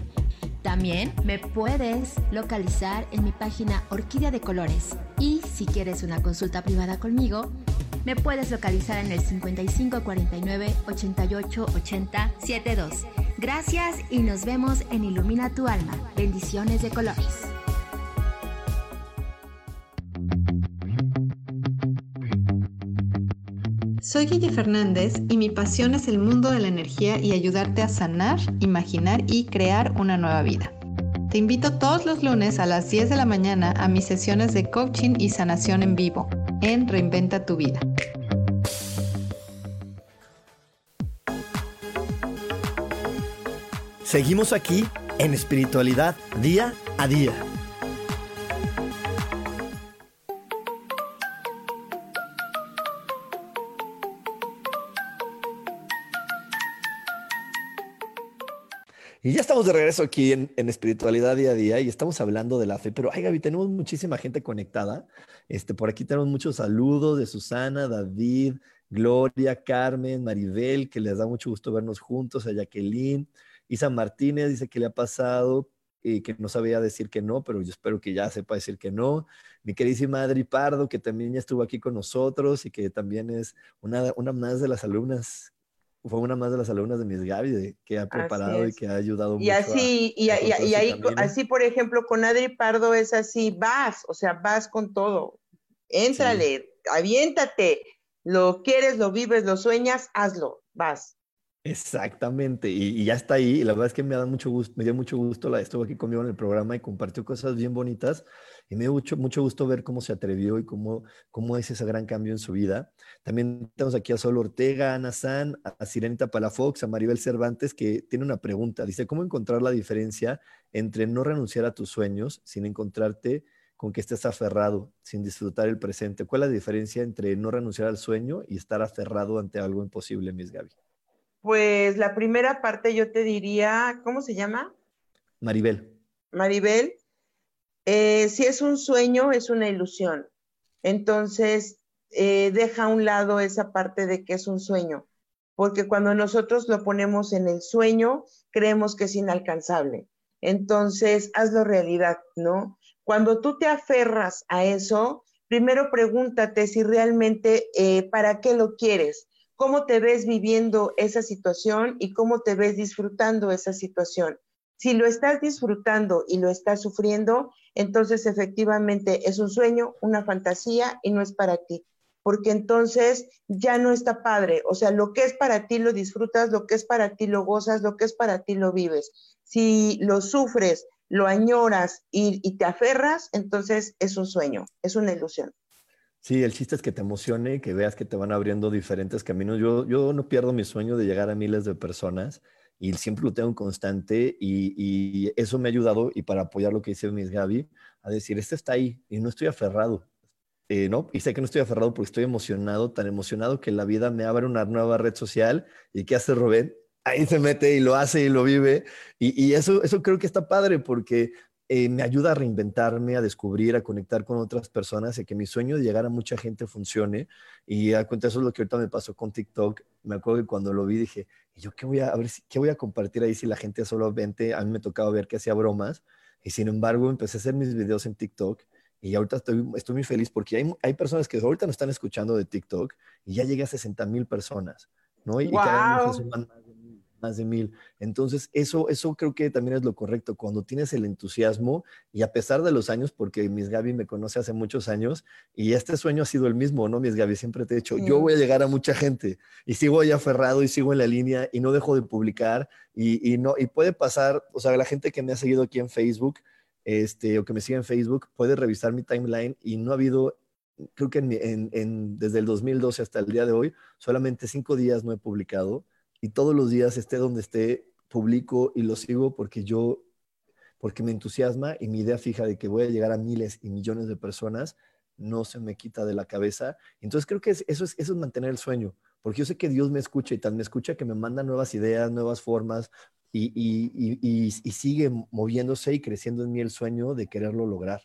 También me puedes localizar en mi página Orquídea de Colores. Y si quieres una consulta privada conmigo, me puedes localizar en el 5549 88 80 72. Gracias y nos vemos en Ilumina tu alma. Bendiciones de colores. Soy Guille Fernández y mi pasión es el mundo de la energía y ayudarte a sanar, imaginar y crear una nueva vida. Te invito todos los lunes a las 10 de la mañana a mis sesiones de coaching y sanación en vivo en Reinventa tu vida. Seguimos aquí en espiritualidad día a día. Y ya estamos de regreso aquí en, Espiritualidad Día a Día y estamos hablando de la fe. Pero, ay, Gaby, tenemos muchísima gente conectada. Este, por aquí tenemos muchos saludos de Susana, David, Gloria, Carmen, Maribel, que les da mucho gusto vernos juntos, a Jacqueline. Isa Martínez dice que le ha pasado y que no sabía decir que no, pero yo espero que ya sepa decir que no. Mi queridísima Adri Pardo, que también ya estuvo aquí con nosotros y que también es una, una más de las alumnas fue una más de las alumnas de Miss Gaby que ha preparado y que ha ayudado y Así, y, y, ahí, así, por ejemplo, con Adri Pardo es así, vas, o sea, vas con todo. Éntrale, aviéntate, lo quieres, lo vives, lo sueñas, hazlo, vas. Exactamente, y, ya está ahí. Y la verdad es que me da mucho gusto, me dio mucho gusto, la estuvo aquí conmigo en el programa y compartió cosas bien bonitas. Y me dio mucho, mucho gusto ver cómo se atrevió y cómo, cómo es ese gran cambio en su vida. También tenemos aquí a Sol Ortega, a Ana San, a Sirenita Palafox, a Maribel Cervantes, que tiene una pregunta. Dice, ¿cómo encontrar la diferencia entre no renunciar a tus sueños sin encontrarte con que estés aferrado, sin disfrutar el presente? ¿Cuál es la diferencia entre no renunciar al sueño y estar aferrado ante algo imposible, Miss Gaby? Pues la primera parte yo te diría, ¿cómo se llama? Maribel. Maribel, eh, si es un sueño, es una ilusión. Entonces, eh, deja a un lado esa parte de que es un sueño, porque cuando nosotros lo ponemos en el sueño, creemos que es inalcanzable. Entonces, hazlo realidad, ¿no? Cuando tú te aferras a eso, primero pregúntate si realmente, eh, ¿para qué lo quieres? Cómo te ves viviendo esa situación y cómo te ves disfrutando esa situación. Si lo estás disfrutando y lo estás sufriendo, entonces efectivamente es un sueño, una fantasía y no es para ti. porque entonces ya no está padre. O sea, lo que es para ti lo disfrutas, lo que es para ti lo gozas, lo que es para ti lo vives. Si lo sufres, lo añoras y, te aferras, entonces es un sueño, es una ilusión. Sí, el chiste es que te emocione, que veas que te van abriendo diferentes caminos. Yo, yo no pierdo mi sueño de llegar a miles de personas y siempre lo tengo constante y, eso me ha ayudado y para apoyar lo que dice Miss Gaby, a decir, este está ahí y no estoy aferrado, eh, ¿no? Y sé que no estoy aferrado porque estoy emocionado, tan emocionado que la vida me abre una nueva red social y ¿qué hace Rubén? Ahí se mete y lo hace y lo vive y, y eso, eso creo que está padre porque eh, me ayuda a reinventarme, a descubrir, a conectar con otras personas y que mi sueño de llegar a mucha gente funcione. Y a cuenta eso es lo que ahorita me pasó con TikTok. Me acuerdo que cuando lo vi dije, ¿y yo qué voy a, a ver qué voy a compartir ahí si la gente solamente, a mí me tocaba ver que hacía bromas. Y sin embargo, empecé a hacer mis videos en TikTok y ahorita estoy, estoy muy feliz porque hay, hay personas que ahorita no están escuchando de TikTok y ya llegué a 60 mil personas, ¿no? Y, cada vez más más de mil. Entonces, eso, eso creo que también es lo correcto, cuando tienes el entusiasmo y a pesar de los años, porque Miss Gaby me conoce hace muchos años y este sueño ha sido el mismo, ¿no, Miss Gaby? Siempre te he dicho, yo voy a llegar a mucha gente y sigo ahí aferrado y sigo en la línea y no dejo de publicar y, y no, y puede pasar, o sea, la gente que me ha seguido aquí en Facebook, este, o que me sigue en Facebook, puede revisar mi timeline y no ha habido creo que en, en, desde el 2012 hasta el día de hoy, solamente cinco días no he publicado y todos los días, esté donde esté, publico y lo sigo porque yo, porque me entusiasma y mi idea fija de que voy a llegar a miles y millones de personas no se me quita de la cabeza. Entonces creo que eso, es, eso es mantener el sueño, porque yo sé que Dios me escucha y tal me escucha que me manda nuevas ideas, nuevas formas y, y, y, y, sigue moviéndose y creciendo en mí el sueño de quererlo lograr.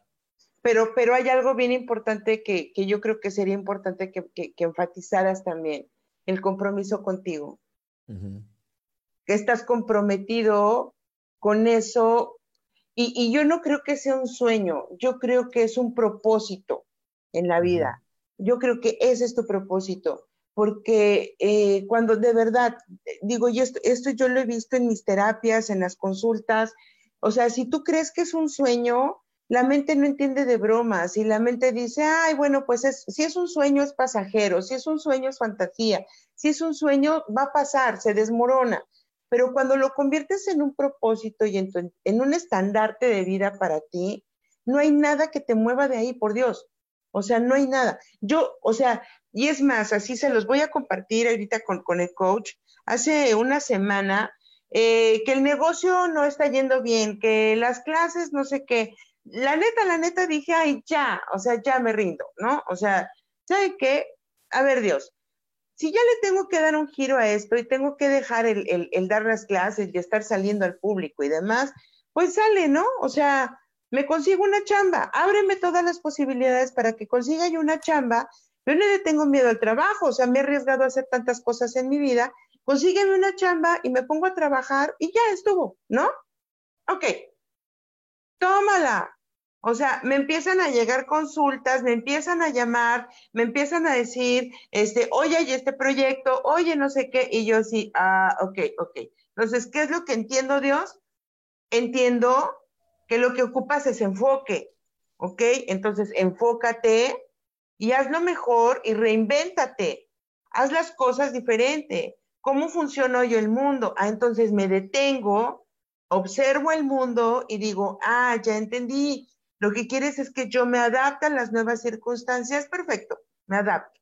Pero, pero hay algo bien importante que, que yo creo que sería importante que, que, que enfatizaras también, el compromiso contigo que estás comprometido con eso. Y, yo no creo que sea un sueño, yo creo que es un propósito en la vida. Yo creo que ese es tu propósito, porque eh, cuando de verdad, digo, y esto, esto yo lo he visto en mis terapias, en las consultas, o sea, si tú crees que es un sueño, la mente no entiende de bromas y la mente dice, ay, bueno, pues si es un sueño es pasajero, si es un sueño es fantasía, si es un sueño va a pasar, se desmorona. Pero cuando lo conviertes en un propósito y en, en un estandarte de vida para ti, no hay nada que te mueva de ahí, por Dios. O sea, no hay nada. Yo, o sea, y es más, así se los voy a compartir ahorita con, con el coach. Hace una semana eh, que el negocio no está yendo bien, que las clases no sé qué, la neta, la neta dije, ay, ya, o sea, ya me rindo, ¿no? O sea, ¿sabe qué? A ver, Dios, si ya le tengo que dar un giro a esto y tengo que dejar el, dar las clases y estar saliendo al público y demás, pues sale, ¿no? O sea, me consigo una chamba, ábreme todas las posibilidades para que consiga yo una chamba. Yo no le tengo miedo al trabajo, o sea, me he arriesgado a hacer tantas cosas en mi vida. Consígueme una chamba y me pongo a trabajar y ya estuvo, ¿no? Ok, tómala, o sea, me empiezan a llegar consultas, me empiezan a llamar, me empiezan a decir, este, oye, hay este proyecto, oye, no sé qué, y yo sí, ah, ok, ok. Entonces, ¿qué es lo que entiendo, Dios? Entiendo que lo que ocupas es enfoque, ¿ok? Entonces, enfócate y hazlo mejor y reinvéntate. Haz las cosas diferente. ¿Cómo funciona hoy el mundo? Ah, entonces me detengo, observo el mundo y digo, ah, ya entendí lo que quieres es que yo me adapte a las nuevas circunstancias, perfecto, me adapto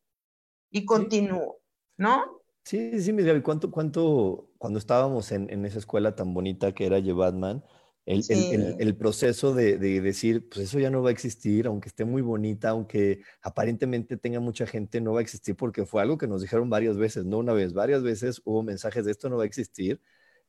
y continúo, ¿no? Sí, sí, Miguel, ¿cuánto, cuánto, cuando estábamos en, en esa escuela tan bonita que era Batman, el, el, el, proceso de, de, decir, pues eso ya no va a existir, aunque esté muy bonita, aunque aparentemente tenga mucha gente, no va a existir, porque fue algo que nos dijeron varias veces, no una vez, varias veces hubo mensajes de esto no va a existir,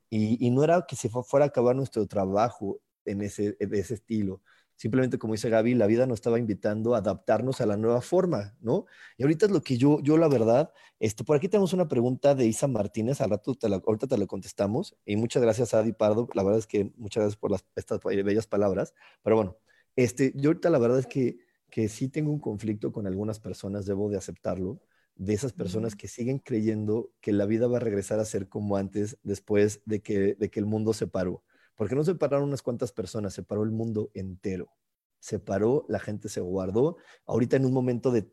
y, y no era que se fuera a acabar nuestro trabajo en ese, en ese estilo, Simplemente, como dice Gaby, la vida nos estaba invitando a adaptarnos a la nueva forma, ¿no? Y ahorita es lo que yo, yo la verdad, este, por aquí tenemos una pregunta de Isa Martínez, al rato te la, ahorita te la contestamos, y muchas gracias a Adi Pardo, la verdad es que muchas gracias por las, estas bellas palabras, pero bueno, este, yo ahorita la verdad es que, que sí tengo un conflicto con algunas personas, debo de aceptarlo, de esas personas que siguen creyendo que la vida va a regresar a ser como antes después de que, de que el mundo se paró. Porque no se pararon unas cuantas personas, se paró el mundo entero. se paró, la gente se guardó. Ahorita en un momento de,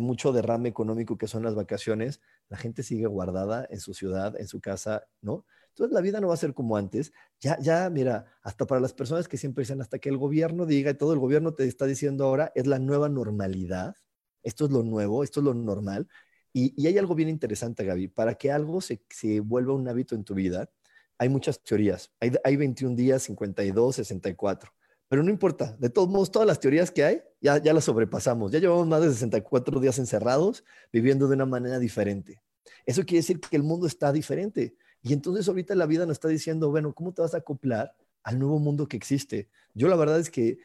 mucho derrame económico que son las vacaciones, la gente sigue guardada en su ciudad, en su casa, ¿no? Entonces la vida no va a ser como antes. Ya, ya, mira, hasta para las personas que siempre dicen, hasta que el gobierno diga, y todo el gobierno te está diciendo ahora, es la nueva normalidad. Esto es lo nuevo, esto es lo normal. Y, hay algo bien interesante, Gaby. Para que algo se, se, vuelva un hábito en tu vida, hay muchas teorías. Hay, hay 21 días, 52, 64. Pero no importa, de todos modos, todas las teorías que hay, ya, ya las sobrepasamos. Ya llevamos más de 64 días encerrados, viviendo de una manera diferente. Eso quiere decir que el mundo está diferente. Y entonces ahorita la vida nos está diciendo, bueno, ¿cómo te vas a acoplar al nuevo mundo que existe? Yo la verdad es que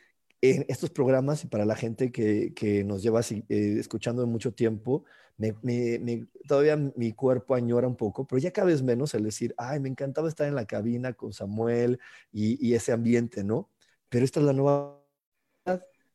en estos programas y para la gente que, nos lleva eh, escuchando mucho tiempo, me, me, todavía mi cuerpo añora un poco, pero ya cada vez menos el decir, ay, me encantaba estar en la cabina con Samuel y, ese ambiente, ¿no? Pero esta es la nueva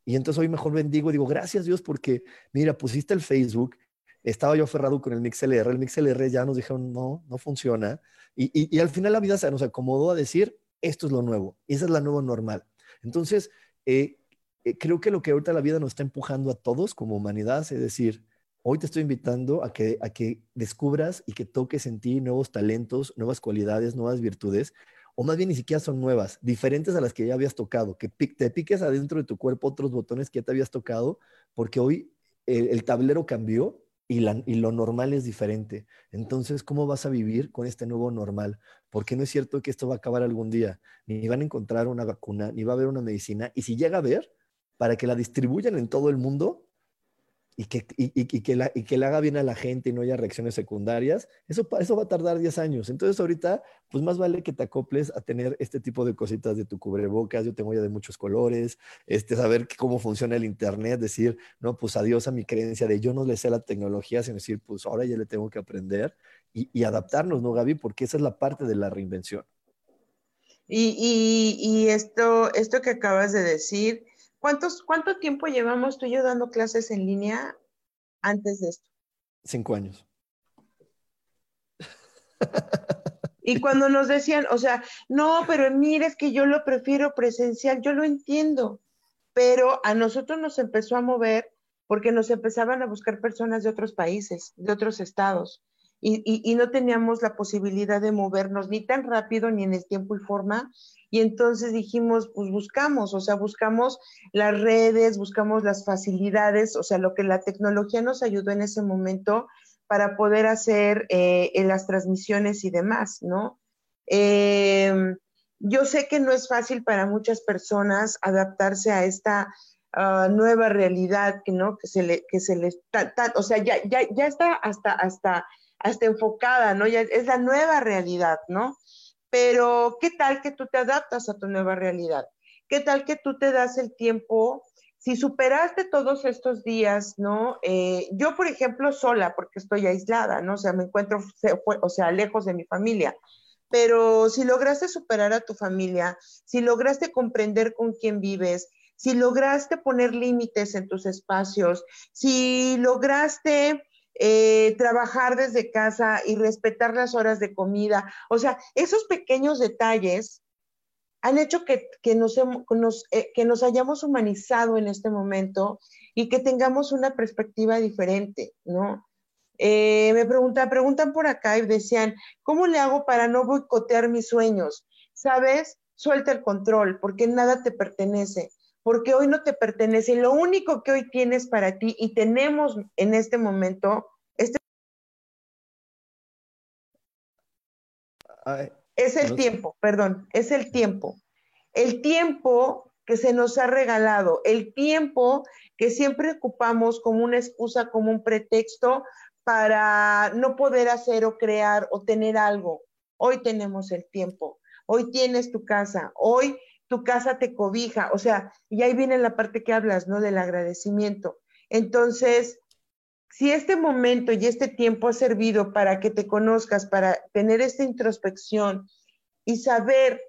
y entonces hoy mejor bendigo, digo, gracias Dios porque, mira, pusiste el Facebook, estaba yo aferrado con el MixLR, el MixLR ya nos dijeron, no, no funciona. Y, y, al final la vida se nos acomodó a decir, esto es lo nuevo, esa es la nueva normal. Entonces, eh, eh, creo que lo que ahorita la vida nos está empujando a todos como humanidad es decir, hoy te estoy invitando a que, a que descubras y que toques en ti nuevos talentos, nuevas cualidades, nuevas virtudes, o más bien ni siquiera son nuevas, diferentes a las que ya habías tocado, que te piques adentro de tu cuerpo otros botones que ya te habías tocado, porque hoy el, tablero cambió y, lo normal es diferente. Entonces, ¿cómo vas a vivir con este nuevo normal? Porque no es cierto que esto va a acabar algún día. Ni van a encontrar una vacuna, ni va a haber una medicina. Y si llega a haber, para que la distribuyan en todo el mundo y que, y, que, la, y que le haga bien a la gente y no haya reacciones secundarias, eso, eso va a tardar 10 años. Entonces ahorita, pues más vale que te acoples a tener este tipo de cositas de tu cubrebocas, yo tengo ya de muchos colores, este, saber cómo funciona el Internet, decir, no, pues adiós a mi creencia de yo no le sé la tecnología, sino decir, pues ahora ya le tengo que aprender y, y adaptarnos, ¿no, Gaby? Porque esa es la parte de la reinvención. Y, y, y esto, esto que acabas de decir, ¿Cuántos, ¿Cuánto tiempo llevamos tú y yo dando clases en línea antes de esto? Cinco años. Y cuando nos decían, o sea, no, pero mire, es que yo lo prefiero presencial, yo lo entiendo, pero a nosotros nos empezó a mover porque nos empezaban a buscar personas de otros países, de otros estados, y, no teníamos la posibilidad de movernos ni tan rápido ni en el tiempo y forma y entonces dijimos, pues buscamos, o sea, buscamos las redes, buscamos las facilidades, o sea, lo que la tecnología nos ayudó en ese momento para poder hacer eh, las transmisiones y demás, ¿no? Em, yo sé que no es fácil para muchas personas adaptarse a esta ah, nueva realidad, ¿no? Que se le, que se le, o sea, ya, ya, ya está hasta, hasta, hasta enfocada, ¿no? Ya es la nueva realidad, ¿no? Pero, ¿qué tal que tú te adaptas a tu nueva realidad? ¿Qué tal que tú te das el tiempo? Si superaste todos estos días, ¿no? Eh, yo, por ejemplo, sola, porque estoy aislada, ¿no? O sea, me encuentro, o sea, lejos de mi familia. Pero si lograste superar a tu familia, si lograste comprender con quién vives, si lograste poner límites en tus espacios, si lograste eh, trabajar desde casa y respetar las horas de comida. O sea, esos pequeños detalles han hecho que, nos, eh, que nos hayamos humanizado en este momento y que tengamos una perspectiva diferente, ¿no? Eh, me preguntan, preguntan por acá y decían, ¿cómo le hago para no boicotear mis sueños? ¿Sabes? Suelta el control, porque nada te pertenece, porque hoy no te pertenece. Lo único que hoy tienes para ti y tenemos en este momento, este es el tiempo, perdón, es el tiempo. El tiempo que se nos ha regalado, el tiempo que siempre ocupamos como una excusa, como un pretexto para no poder hacer o crear o tener algo. Hoy tenemos el tiempo, hoy tienes tu casa, hoy tu casa te cobija, o sea, y ahí viene la parte que hablas, ¿no? Del agradecimiento. Entonces, si este momento y este tiempo ha servido para que te conozcas, para tener esta introspección y saber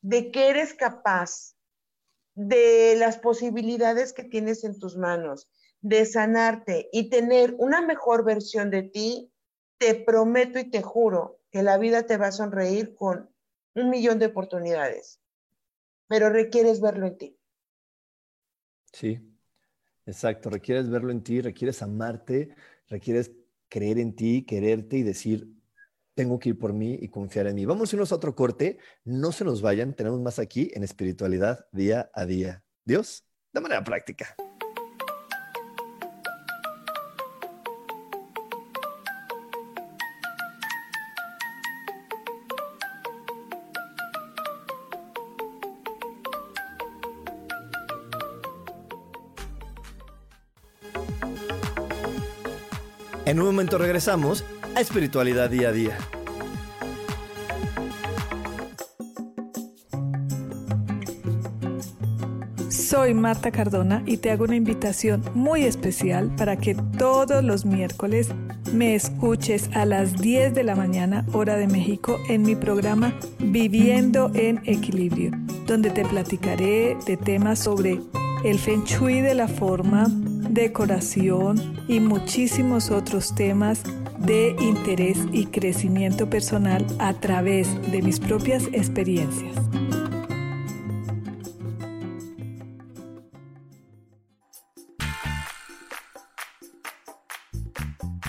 de qué eres capaz, de las posibilidades que tienes en tus manos, de sanarte y tener una mejor versión de ti, te prometo y te juro que la vida te va a sonreír con un millón de oportunidades pero requieres verlo en ti. Sí, exacto. Requieres verlo en ti, requieres amarte, requieres creer en ti, quererte y decir, tengo que ir por mí y confiar en mí. Vamos a irnos a otro corte. No se nos vayan. Tenemos más aquí en espiritualidad día a día. Dios, de manera práctica. En un momento regresamos a Espiritualidad Día a Día. Soy Marta Cardona y te hago una invitación muy especial para que todos los miércoles me escuches a las 10 de la mañana hora de México en mi programa Viviendo en Equilibrio, donde te platicaré de temas sobre el feng shui de la forma, decoración y muchísimos otros temas de interés y crecimiento personal a través de mis propias experiencias.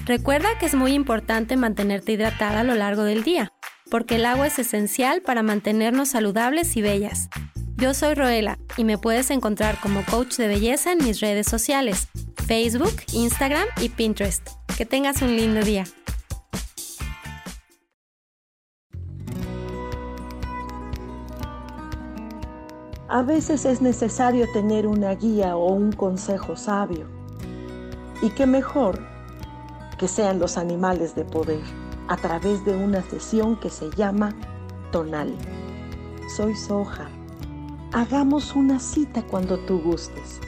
Recuerda que es muy importante mantenerte hidratada a lo largo del día, porque el agua es esencial para mantenernos saludables y bellas. Yo soy Roela y me puedes encontrar como coach de belleza en mis redes sociales, Facebook, Instagram y Pinterest. Que tengas un lindo día. A veces es necesario tener una guía o un consejo sabio. Y qué mejor que sean los animales de poder a través de una sesión que se llama Tonal. Soy Soja. Hagamos una cita cuando tú gustes.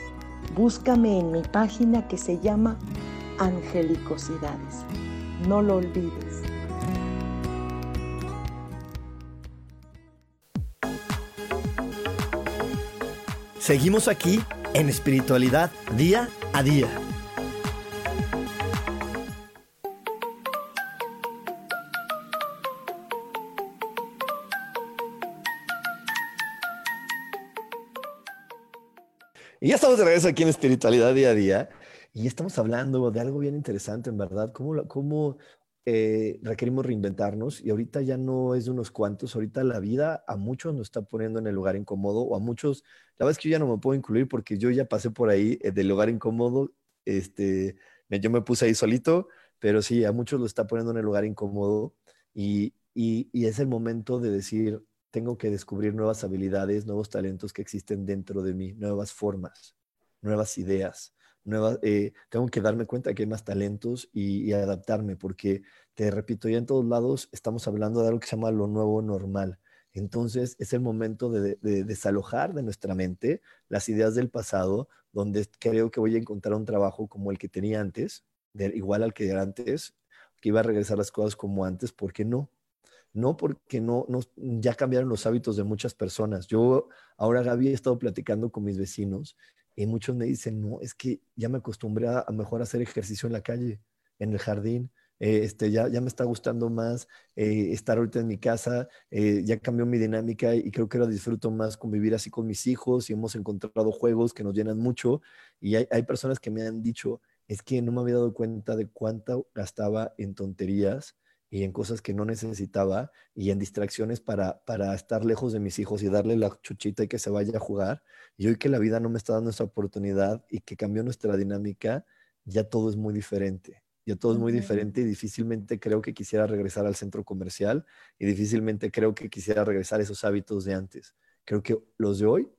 Búscame en mi página que se llama Angelicosidades. No lo olvides. Seguimos aquí en espiritualidad día a día. Estamos de regreso aquí en Espiritualidad Día a Día y estamos hablando de algo bien interesante, en verdad, cómo, cómo eh, requerimos reinventarnos y ahorita ya no es de unos cuantos, ahorita la vida a muchos nos está poniendo en el lugar incómodo o a muchos, la verdad es que yo ya no me puedo incluir porque yo ya pasé por ahí eh, del lugar incómodo, este, yo me puse ahí solito, pero sí, a muchos lo está poniendo en el lugar incómodo y, y, y es el momento de decir, tengo que descubrir nuevas habilidades, nuevos talentos que existen dentro de mí, nuevas formas, nuevas ideas, eh, tengo que darme cuenta que hay más talentos y, adaptarme, porque te repito, ya en todos lados estamos hablando de algo que se llama lo nuevo normal. Entonces es el momento de, desalojar de nuestra mente las ideas del pasado, donde creo que voy a encontrar un trabajo como el que tenía antes, igual al que era antes, que iba a regresar las cosas como antes, ¿por qué no? no porque no, ya cambiaron los hábitos de muchas personas. Yo ahora, Gaby, he estado platicando con mis vecinos y muchos me dicen, no, es que ya me acostumbré a, mejor hacer ejercicio en la calle, en el jardín. Eh, este, ya, ya me está gustando más eh, estar ahorita en mi casa, eh, ya cambió mi dinámica y creo que ahora disfruto más convivir así con mis hijos y hemos encontrado juegos que nos llenan mucho y hay, hay personas que me han dicho, es que no me había dado cuenta de cuánto gastaba en tonterías y en cosas que no necesitaba y en distracciones para, para estar lejos de mis hijos y darle la chuchita y que se vaya a jugar. Y hoy que la vida no me está dando esa oportunidad y que cambió nuestra dinámica, ya todo es muy diferente. Ya todo es muy diferente y difícilmente creo que quisiera regresar al centro comercial y difícilmente creo que quisiera regresar a esos hábitos de antes. Creo que los de hoy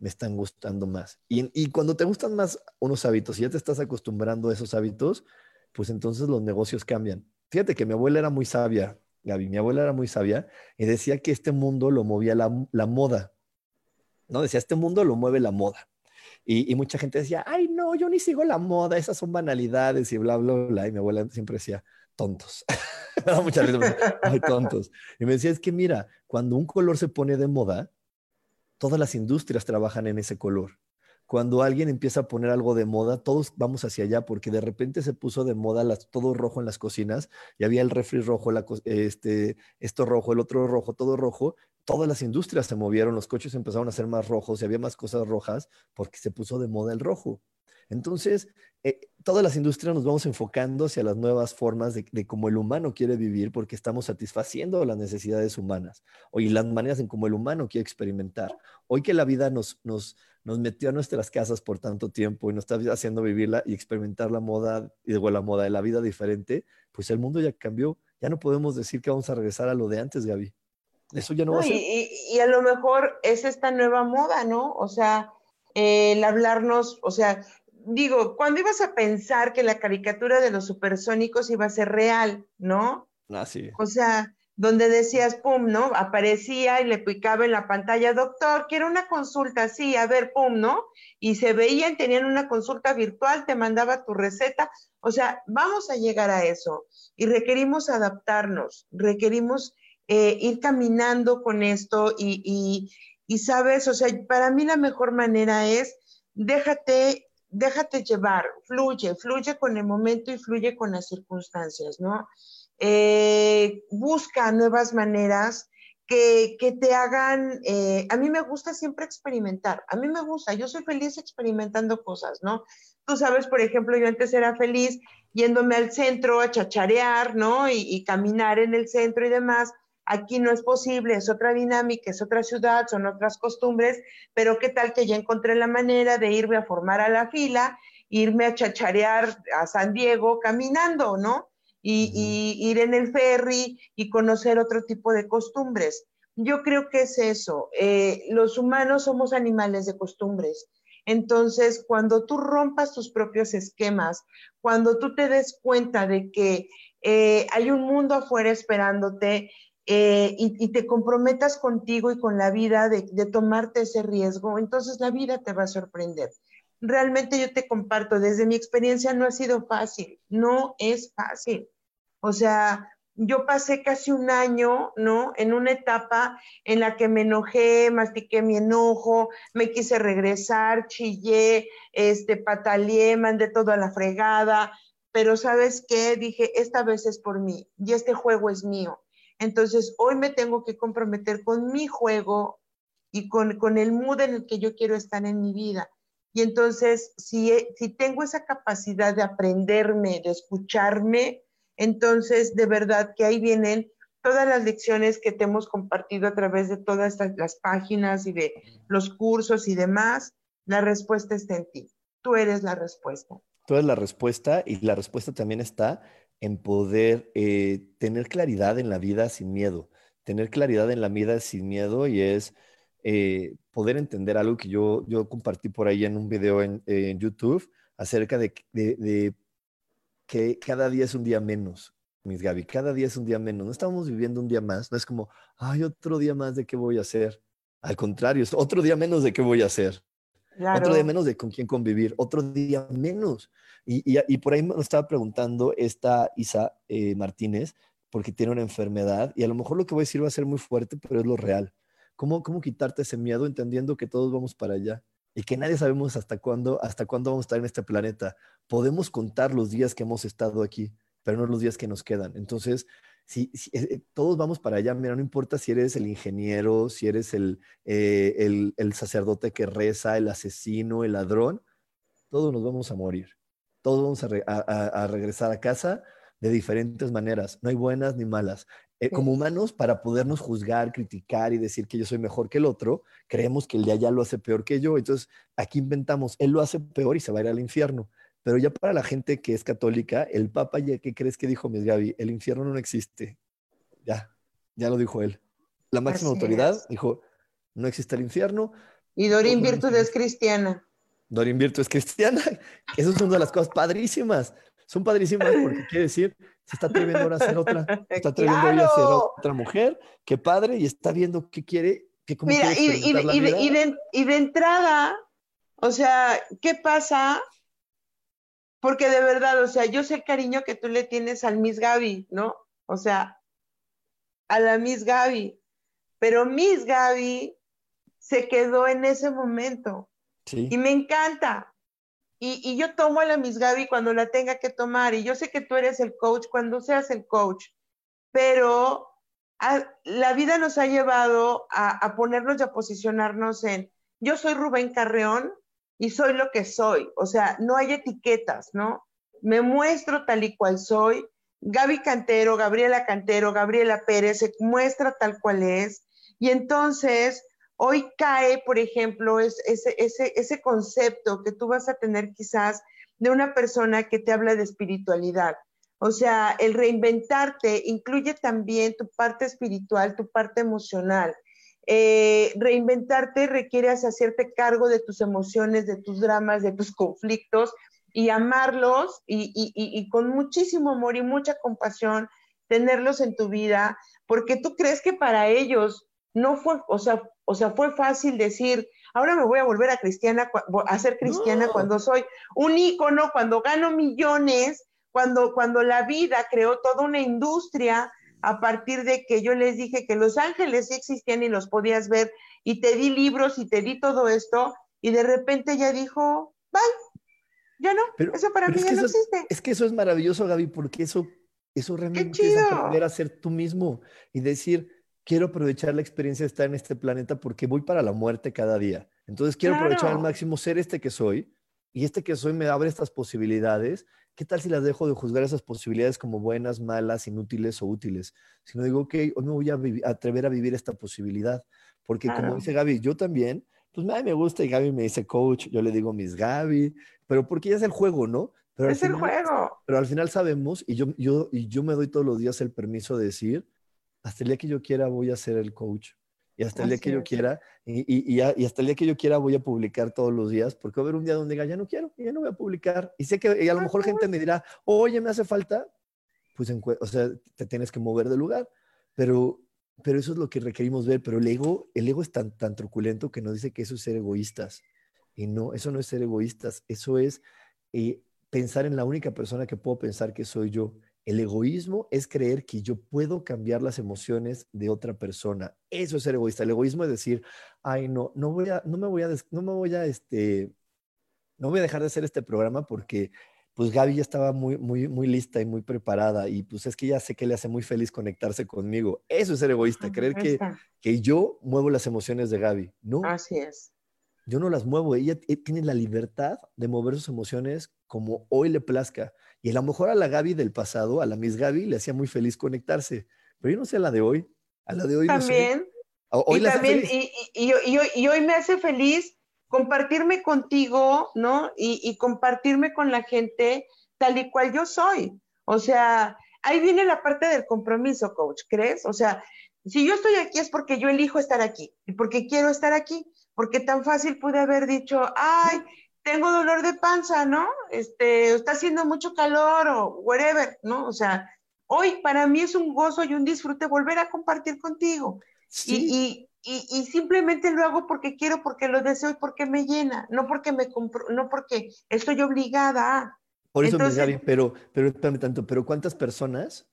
me están gustando más. Y, y cuando te gustan más unos hábitos y ya te estás acostumbrando a esos hábitos, pues entonces los negocios cambian Fíjate que mi abuela era muy sabia, Gaby, mi abuela era muy sabia y decía que este mundo lo movía la, moda. ¿No? Decía, este mundo lo mueve la moda. Y, mucha gente decía, ay, no, yo ni sigo la moda, esas son banalidades y bla, bla, bla. Y mi abuela siempre decía, tontos. me daba mucha tontos. Y me decía, es que mira, cuando un color se pone de moda, todas las industrias trabajan en ese color cuando alguien empieza a poner algo de moda, todos vamos hacia allá porque de repente se puso de moda todo rojo en las cocinas y había el refri rojo, este, esto rojo, el otro rojo, todo rojo. todas las industrias se movieron, los coches empezaron a ser más rojos y había más cosas rojas porque se puso de moda el rojo. Entonces, eh, todas las industrias nos vamos enfocando hacia las nuevas formas de, cómo el humano quiere vivir porque estamos satisfaciendo las necesidades humanas y las maneras en cómo el humano quiere experimentar. Hoy que la vida nos, nos, nos metió a nuestras casas por tanto tiempo y nos está haciendo vivirla y experimentar la moda y luego la moda de la vida diferente, pues el mundo ya cambió. Ya no podemos decir que vamos a regresar a lo de antes, Gaby. Eso ya no, va a ser. Y, y, a lo mejor es esta nueva moda, ¿no? O sea, el hablarnos, o sea, digo, ¿cuándo ibas a pensar que la caricatura de los supersónicos iba a ser real, no? Ah, sí. O sea, donde decías, pum, ¿no? Aparecía y le picaba en la pantalla, doctor, quiero una consulta, sí, a ver, pum, ¿no? Y se veían, tenían una consulta virtual, te mandaba tu receta. O sea, vamos a llegar a eso y requerimos adaptarnos, requerimos eh, ir caminando con esto y, y, y, sabes, o sea, para mí la mejor manera es déjate déjate llevar, fluye, fluye con el momento y fluye con las circunstancias, ¿no? Eh, busca nuevas maneras que, te hagan, eh, a mí me gusta siempre experimentar, a mí me gusta, yo soy feliz experimentando cosas, ¿no? Tú sabes, por ejemplo, yo antes era feliz yéndome al centro a chacharear, ¿no? y caminar en el centro y demás Aquí no es posible, es otra dinámica, es otra ciudad, son otras costumbres, pero qué tal que ya encontré la manera de irme a formar a la fila, irme a chacharear a San Diego caminando, ¿no? Y, ir en el ferry y conocer otro tipo de costumbres. Yo creo que es eso. Eh, los humanos somos animales de costumbres. Entonces, cuando tú rompas tus propios esquemas, cuando tú te des cuenta de que eh, hay un mundo afuera esperándote, eh, y, te comprometas contigo y con la vida de, tomarte ese riesgo, entonces la vida te va a sorprender. Realmente yo te comparto, desde mi experiencia no ha sido fácil, no es fácil. O sea, yo pasé casi un año, ¿no? En una etapa en la que me enojé, mastiqué mi enojo, me quise regresar, chillé, este, pataleé, mandé todo a la fregada, pero ¿sabes qué? Dije, esta vez es por mí y este juego es mío entonces, hoy me tengo que comprometer con mi juego y con, el mood en el que yo quiero estar en mi vida. Y entonces, si, si tengo esa capacidad de aprenderme, de escucharme, entonces de verdad que ahí vienen todas las lecciones que te hemos compartido a través de todas las páginas y de los cursos y demás. La respuesta está en ti. Tú eres la respuesta. Tú eres la respuesta y la respuesta también está en poder eh, tener claridad en la vida sin miedo, tener claridad en la vida sin miedo y es eh, poder entender algo que yo, yo compartí por ahí en un video en, YouTube acerca de, que cada día es un día menos, mis Gaby, cada día es un día menos, no estamos viviendo un día más, no es como, ay, otro día más de qué voy a hacer. Al contrario, es otro día menos de qué voy a hacer. Otro día menos de con quién convivir, otro día menos. Y, por ahí me estaba preguntando esta Isa eh, Martínez, porque tiene una enfermedad, y a lo mejor lo que voy a decir va a ser muy fuerte, pero es lo real. ¿Cómo, cómo quitarte ese miedo entendiendo que todos vamos para allá? y que nadie sabemos hasta cuándo, hasta cuándo vamos a estar en este planeta. Podemos contar los días que hemos estado aquí, pero no los días que nos quedan. Entonces, si, eh, todos vamos para allá, mira, no importa si eres el ingeniero, si eres el, eh, el, el, sacerdote que reza, el asesino, el ladrón, todos nos vamos a morir. Todos vamos a, regresar a casa de diferentes maneras. No hay buenas ni malas. Eh, como humanos, para podernos juzgar, criticar y decir que yo soy mejor que el otro, creemos que el de allá lo hace peor que yo. Entonces, aquí inventamos, él lo hace peor y se va a ir al infierno. Pero ya para la gente que es católica, el Papa, ya ¿qué crees que dijo, Miss Gaby? El infierno no existe. Ya, ya lo dijo él. La máxima autoridad dijo, no existe el infierno. Y Dorín Virtud es cristiana. Dorín Virtud es cristiana. Eso es una de las cosas padrísimas. Son padrísimas porque quiere decir, se está atreviendo ahora a ser otra, se está atreviendo a ser otra mujer, qué padre, y está viendo qué quiere, qué cómo Mira, y, y de entrada, o sea, ¿qué pasa porque de verdad, o sea, yo sé el cariño que tú le tienes al Miss Gaby, ¿no? O sea, a la Miss Gaby. Pero Miss Gaby se quedó en ese momento. Sí. Y me encanta. Y, y, yo tomo a la Miss Gaby cuando la tenga que tomar. Y yo sé que tú eres el coach cuando seas el coach. Pero la vida nos ha llevado a, ponernos y a posicionarnos en, yo soy Rubén Carreón y soy lo que soy, o sea, no hay etiquetas, ¿no? Me muestro tal y cual soy. Gaby Cantero, Gabriela Cantero, Gabriela Pérez se muestra tal cual es. Y entonces, hoy cae, por ejemplo, ese, ese, ese concepto que tú vas a tener quizás de una persona que te habla de espiritualidad. O sea, el reinventarte incluye también tu parte espiritual, tu parte emocional. Eh, reinventarte requiere hacerte cargo de tus emociones, de tus dramas, de tus conflictos y amarlos y, con muchísimo amor y mucha compasión tenerlos en tu vida, porque tú crees que para ellos no fue, o sea, o sea, fue fácil decir, ahora me voy a volver a cristiana, a ser cristiana cuando soy un ícono, cuando gano millones, cuando, cuando la vida creó toda una industria a partir de que yo les dije que los ángeles sí existían y los podías ver, y te di libros y te di todo esto, y de repente ya dijo, bye, ya no, eso para mí ya no existe. Es que eso es maravilloso, Gaby, porque eso, eso realmente es aprender a ser tú mismo y decir, quiero aprovechar la experiencia de estar en este planeta porque voy para la muerte cada día. Entonces quiero aprovechar al máximo ser este que soy, y este que soy me abre estas posibilidades ¿qué tal si las dejo de juzgar esas posibilidades como buenas, malas, inútiles o útiles? Si no digo, ok, hoy me voy a atrever a vivir esta posibilidad. Porque como dice Gaby, yo también, pues me gusta y Gaby me dice coach, yo le digo mis Gaby, pero porque ya es el juego, ¿no? Pero es el juego. Pero al final sabemos, y yo, yo, y yo me doy todos los días el permiso de decir, hasta el día que yo quiera voy a ser el coach y hasta el día que yo quiera, y, y, y, hasta el día que yo quiera voy a publicar todos los días, porque va a haber un día donde diga, ya no quiero, ya no voy a publicar. Y sé que y a lo mejor gente me dirá, oye, me hace falta, pues, o sea, te tienes que mover de lugar, pero, pero eso es lo que requerimos ver, pero el ego, el ego es tan, tan truculento que nos dice que eso es ser egoístas. Y no, eso no es ser egoístas, eso es eh, pensar en la única persona que puedo pensar que soy yo. El egoísmo es creer que yo puedo cambiar las emociones de otra persona. Eso es ser egoísta. El egoísmo es decir, ay, no, no voy a, no me voy a, no me voy a, este, no voy a dejar de hacer este programa porque pues Gaby ya estaba muy, muy, muy lista y muy preparada y pues es que ya sé que le hace muy feliz conectarse conmigo. Eso es ser egoísta, creer que, que yo muevo las emociones de Gaby. No. Así es. Yo no las muevo. Ella tiene la libertad de mover sus emociones como hoy le plazca. Y a lo mejor a la Gaby del pasado, a la Miss Gaby, le hacía muy feliz conectarse. Pero yo no sé a la de hoy. A la de hoy también. No Hoy y, también y, y, hoy me hace feliz compartirme contigo, ¿no? Y, compartirme con la gente tal y cual yo soy. O sea, ahí viene la parte del compromiso, coach, ¿crees? O sea, si yo estoy aquí es porque yo elijo estar aquí y porque quiero estar aquí, porque tan fácil pude haber dicho, ay, tengo dolor de panza, ¿no? Este, está haciendo mucho calor o whatever, ¿no? O sea, hoy para mí es un gozo y un disfrute volver a compartir contigo. Y, simplemente lo hago porque quiero, porque lo deseo y porque me llena, no porque me compro, no porque estoy obligada a. Por eso, Entonces, pero, pero, tanto, pero ¿cuántas personas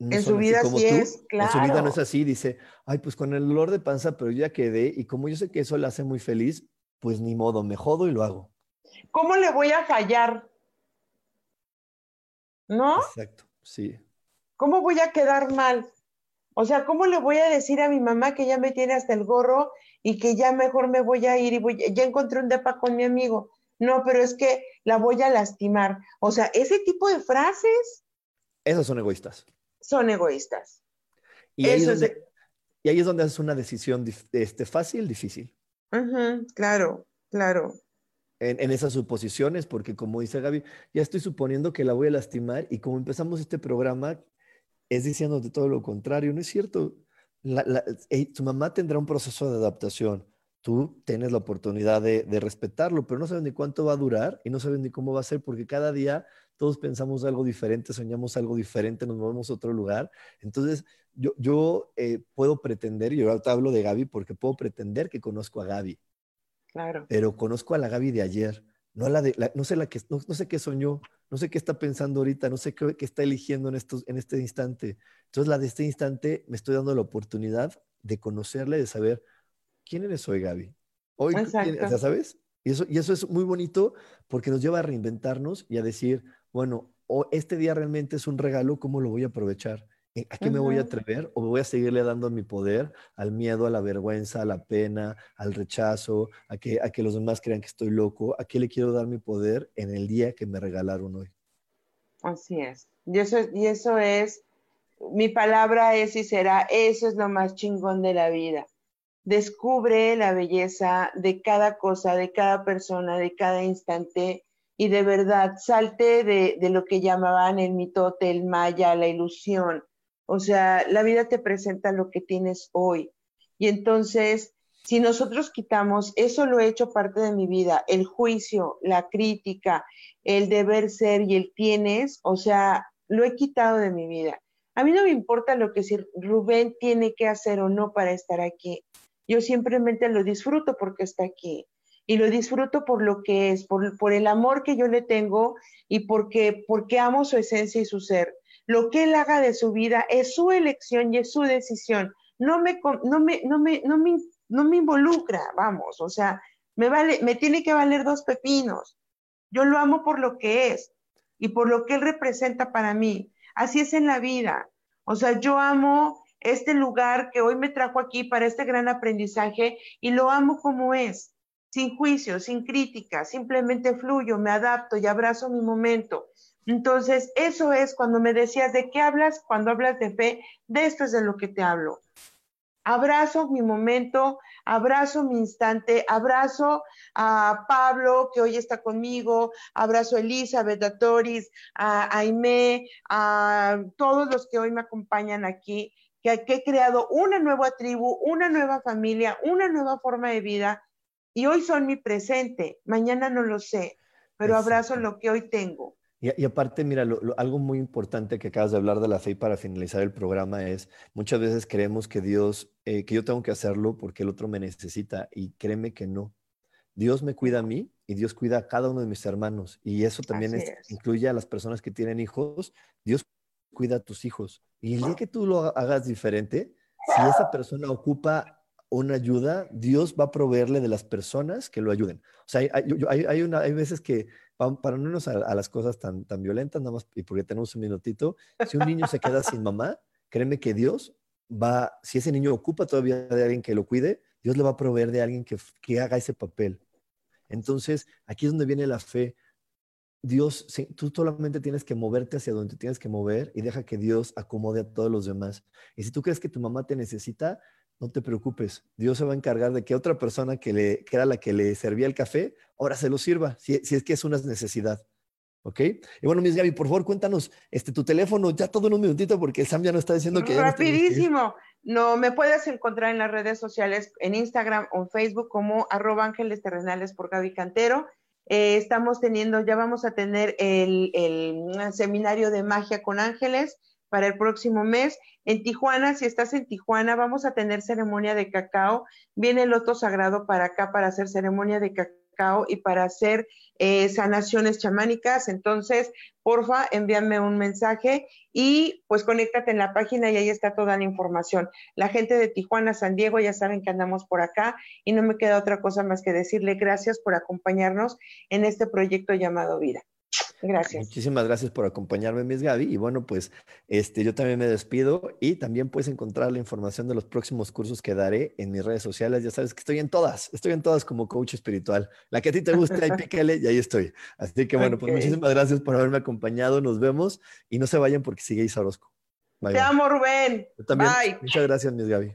en su vida sí es, claro. En su vida no es así, dice, ay, pues con el dolor de panza, pero ya quedé, y como yo sé que eso le hace muy feliz, pues ni modo, me jodo y lo hago. ¿Cómo le voy a fallar? ¿No? Exacto, sí. ¿Cómo voy a quedar mal? O sea, ¿cómo le voy a decir a mi mamá que ya me tiene hasta el gorro y que ya mejor me voy a ir y voy, ya encontré un depa con mi amigo? No, pero es que la voy a lastimar. O sea, ese tipo de frases. Esos son egoístas. Son egoístas. Y, ahí, es donde, y ahí es donde haces una decisión este, fácil, difícil. claro, claro en, esas suposiciones, porque como dice Gaby, ya estoy suponiendo que la voy a lastimar y como empezamos este programa, es diciéndote todo lo contrario, no es cierto. tu mamá tendrá un proceso de adaptación, tú tienes la oportunidad de, respetarlo, pero no sabes ni cuánto va a durar y no sabes ni cómo va a ser, porque cada día todos pensamos algo diferente, soñamos algo diferente, nos movemos a otro lugar. Entonces, yo, yo eh, puedo pretender, y ahora te hablo de Gaby porque puedo pretender que conozco a Gaby, pero conozco a la Gaby de ayer, no a la de, no sé la que, no, sé qué soñó, no sé qué está pensando ahorita, no sé qué, está eligiendo en, estos, en este instante. Entonces, la de este instante me estoy dando la oportunidad de conocerle, de saber quién eres hoy, Gaby. Hoy, ya ¿sabes? Y eso, y eso es muy bonito porque nos lleva a reinventarnos y a decir, bueno, o este día realmente es un regalo, ¿cómo lo voy a aprovechar? Eh, ¿A qué me voy a atrever? ¿O voy a seguirle dando mi poder al miedo, a la vergüenza, a la pena, al rechazo, a que, a que los demás crean que estoy loco? ¿A qué le quiero dar mi poder en el día que me regalaron hoy? Así es. Y eso, y eso es, mi palabra es y será, eso es lo más chingón de la vida. Descubre la belleza de cada cosa, de cada persona, de cada instante y de verdad salte de, de lo que llamaban el mitote, el maya, la ilusión. O sea, la vida te presenta lo que tienes hoy. Y entonces, si nosotros quitamos, eso lo he hecho parte de mi vida, el juicio, la crítica, el deber ser y el tienes, o sea, lo he quitado de mi vida. A mí no me importa lo que si Rubén tiene que hacer o no para estar aquí. Yo simplemente lo disfruto porque está aquí y lo disfruto por lo que es, por, por, el amor que yo le tengo y porque, porque amo su esencia y su ser. Lo que él haga de su vida es su elección y es su decisión. No me, no me, no me, no me, involucra, vamos, o sea, me, vale, me tiene que valer dos pepinos. Yo lo amo por lo que es y por lo que él representa para mí. Así es en la vida. O sea, yo amo este lugar que hoy me trajo aquí para este gran aprendizaje y lo amo como es sin juicio, sin crítica, simplemente fluyo, me adapto y abrazo mi momento. Entonces, eso es cuando me decías de qué hablas, cuando hablas de fe, de esto es de lo que te hablo. Abrazo mi momento, abrazo mi instante, abrazo a Pablo que hoy está conmigo, abrazo a Elizabeth, a Toris, a Aime, a todos los que hoy me acompañan aquí, que, que he creado una nueva tribu, una nueva familia, una nueva forma de vida y hoy son mi presente, mañana no lo sé, pero abrazo lo que hoy tengo. Y, aparte, mira, algo muy importante que acabas de hablar de la fe para finalizar el programa es, muchas veces creemos que Dios, eh, que yo tengo que hacerlo porque el otro me necesita y créeme que no. Dios me cuida a mí y Dios cuida a cada uno de mis hermanos. Y eso también incluye a las personas que tienen hijos. Dios cuida a tus hijos. Y el día que tú lo hagas diferente, si esa persona ocupa una ayuda, Dios va a proveerle de las personas que lo ayuden. O sea, hay, una, hay veces que, para no irnos a, las cosas tan, tan violentas, nada más, y porque tenemos un minutito, si un niño se queda sin mamá, créeme que Dios va, si ese niño ocupa todavía de alguien que lo cuide, Dios le va a proveer de alguien que, que haga ese papel. Entonces, aquí es donde viene la fe. Dios, tú solamente tienes que moverte hacia donde tienes que mover y deja que Dios acomode a todos los demás. Y si tú crees que tu mamá te necesita, no te preocupes, Dios se va a encargar de que otra persona que, le, era la que le servía el café, ahora se lo sirva, si, es que es una necesidad. ¿Ok? Y bueno, Miss Gaby, por favor, cuéntanos este, tu teléfono, ya todo en un minutito, porque Sam ya nos está diciendo que... Rapidísimo. No, me puedes encontrar en las redes sociales, en Instagram o en Facebook como arroba ángeles terrenales por Gaby Cantero. Eh, estamos teniendo, ya vamos a tener el, el seminario de magia con ángeles para el próximo mes. En Tijuana, si estás en Tijuana, vamos a tener ceremonia de cacao. Viene el Loto Sagrado para acá para hacer ceremonia de cacao y para hacer eh, sanaciones chamánicas. Entonces, porfa, envíame un mensaje y pues conéctate en la página y ahí está toda la información. La gente de Tijuana, San Diego, ya saben que andamos por acá y no me queda otra cosa más que decirle gracias por acompañarnos en este proyecto llamado Vida. Gracias. Muchísimas gracias por acompañarme, Miss Gaby. Y bueno, pues este, yo también me despido y también puedes encontrar la información de los próximos cursos que daré en mis redes sociales. Ya sabes que estoy en todas, estoy en todas como coach espiritual. La que a ti te guste, ahí pícale y ahí estoy. Así que bueno, pues muchísimas gracias por haberme acompañado. Nos vemos y no se vayan porque sigue Isa Orozco. Te amo, Rubén. también. Muchas gracias, Miss Gaby.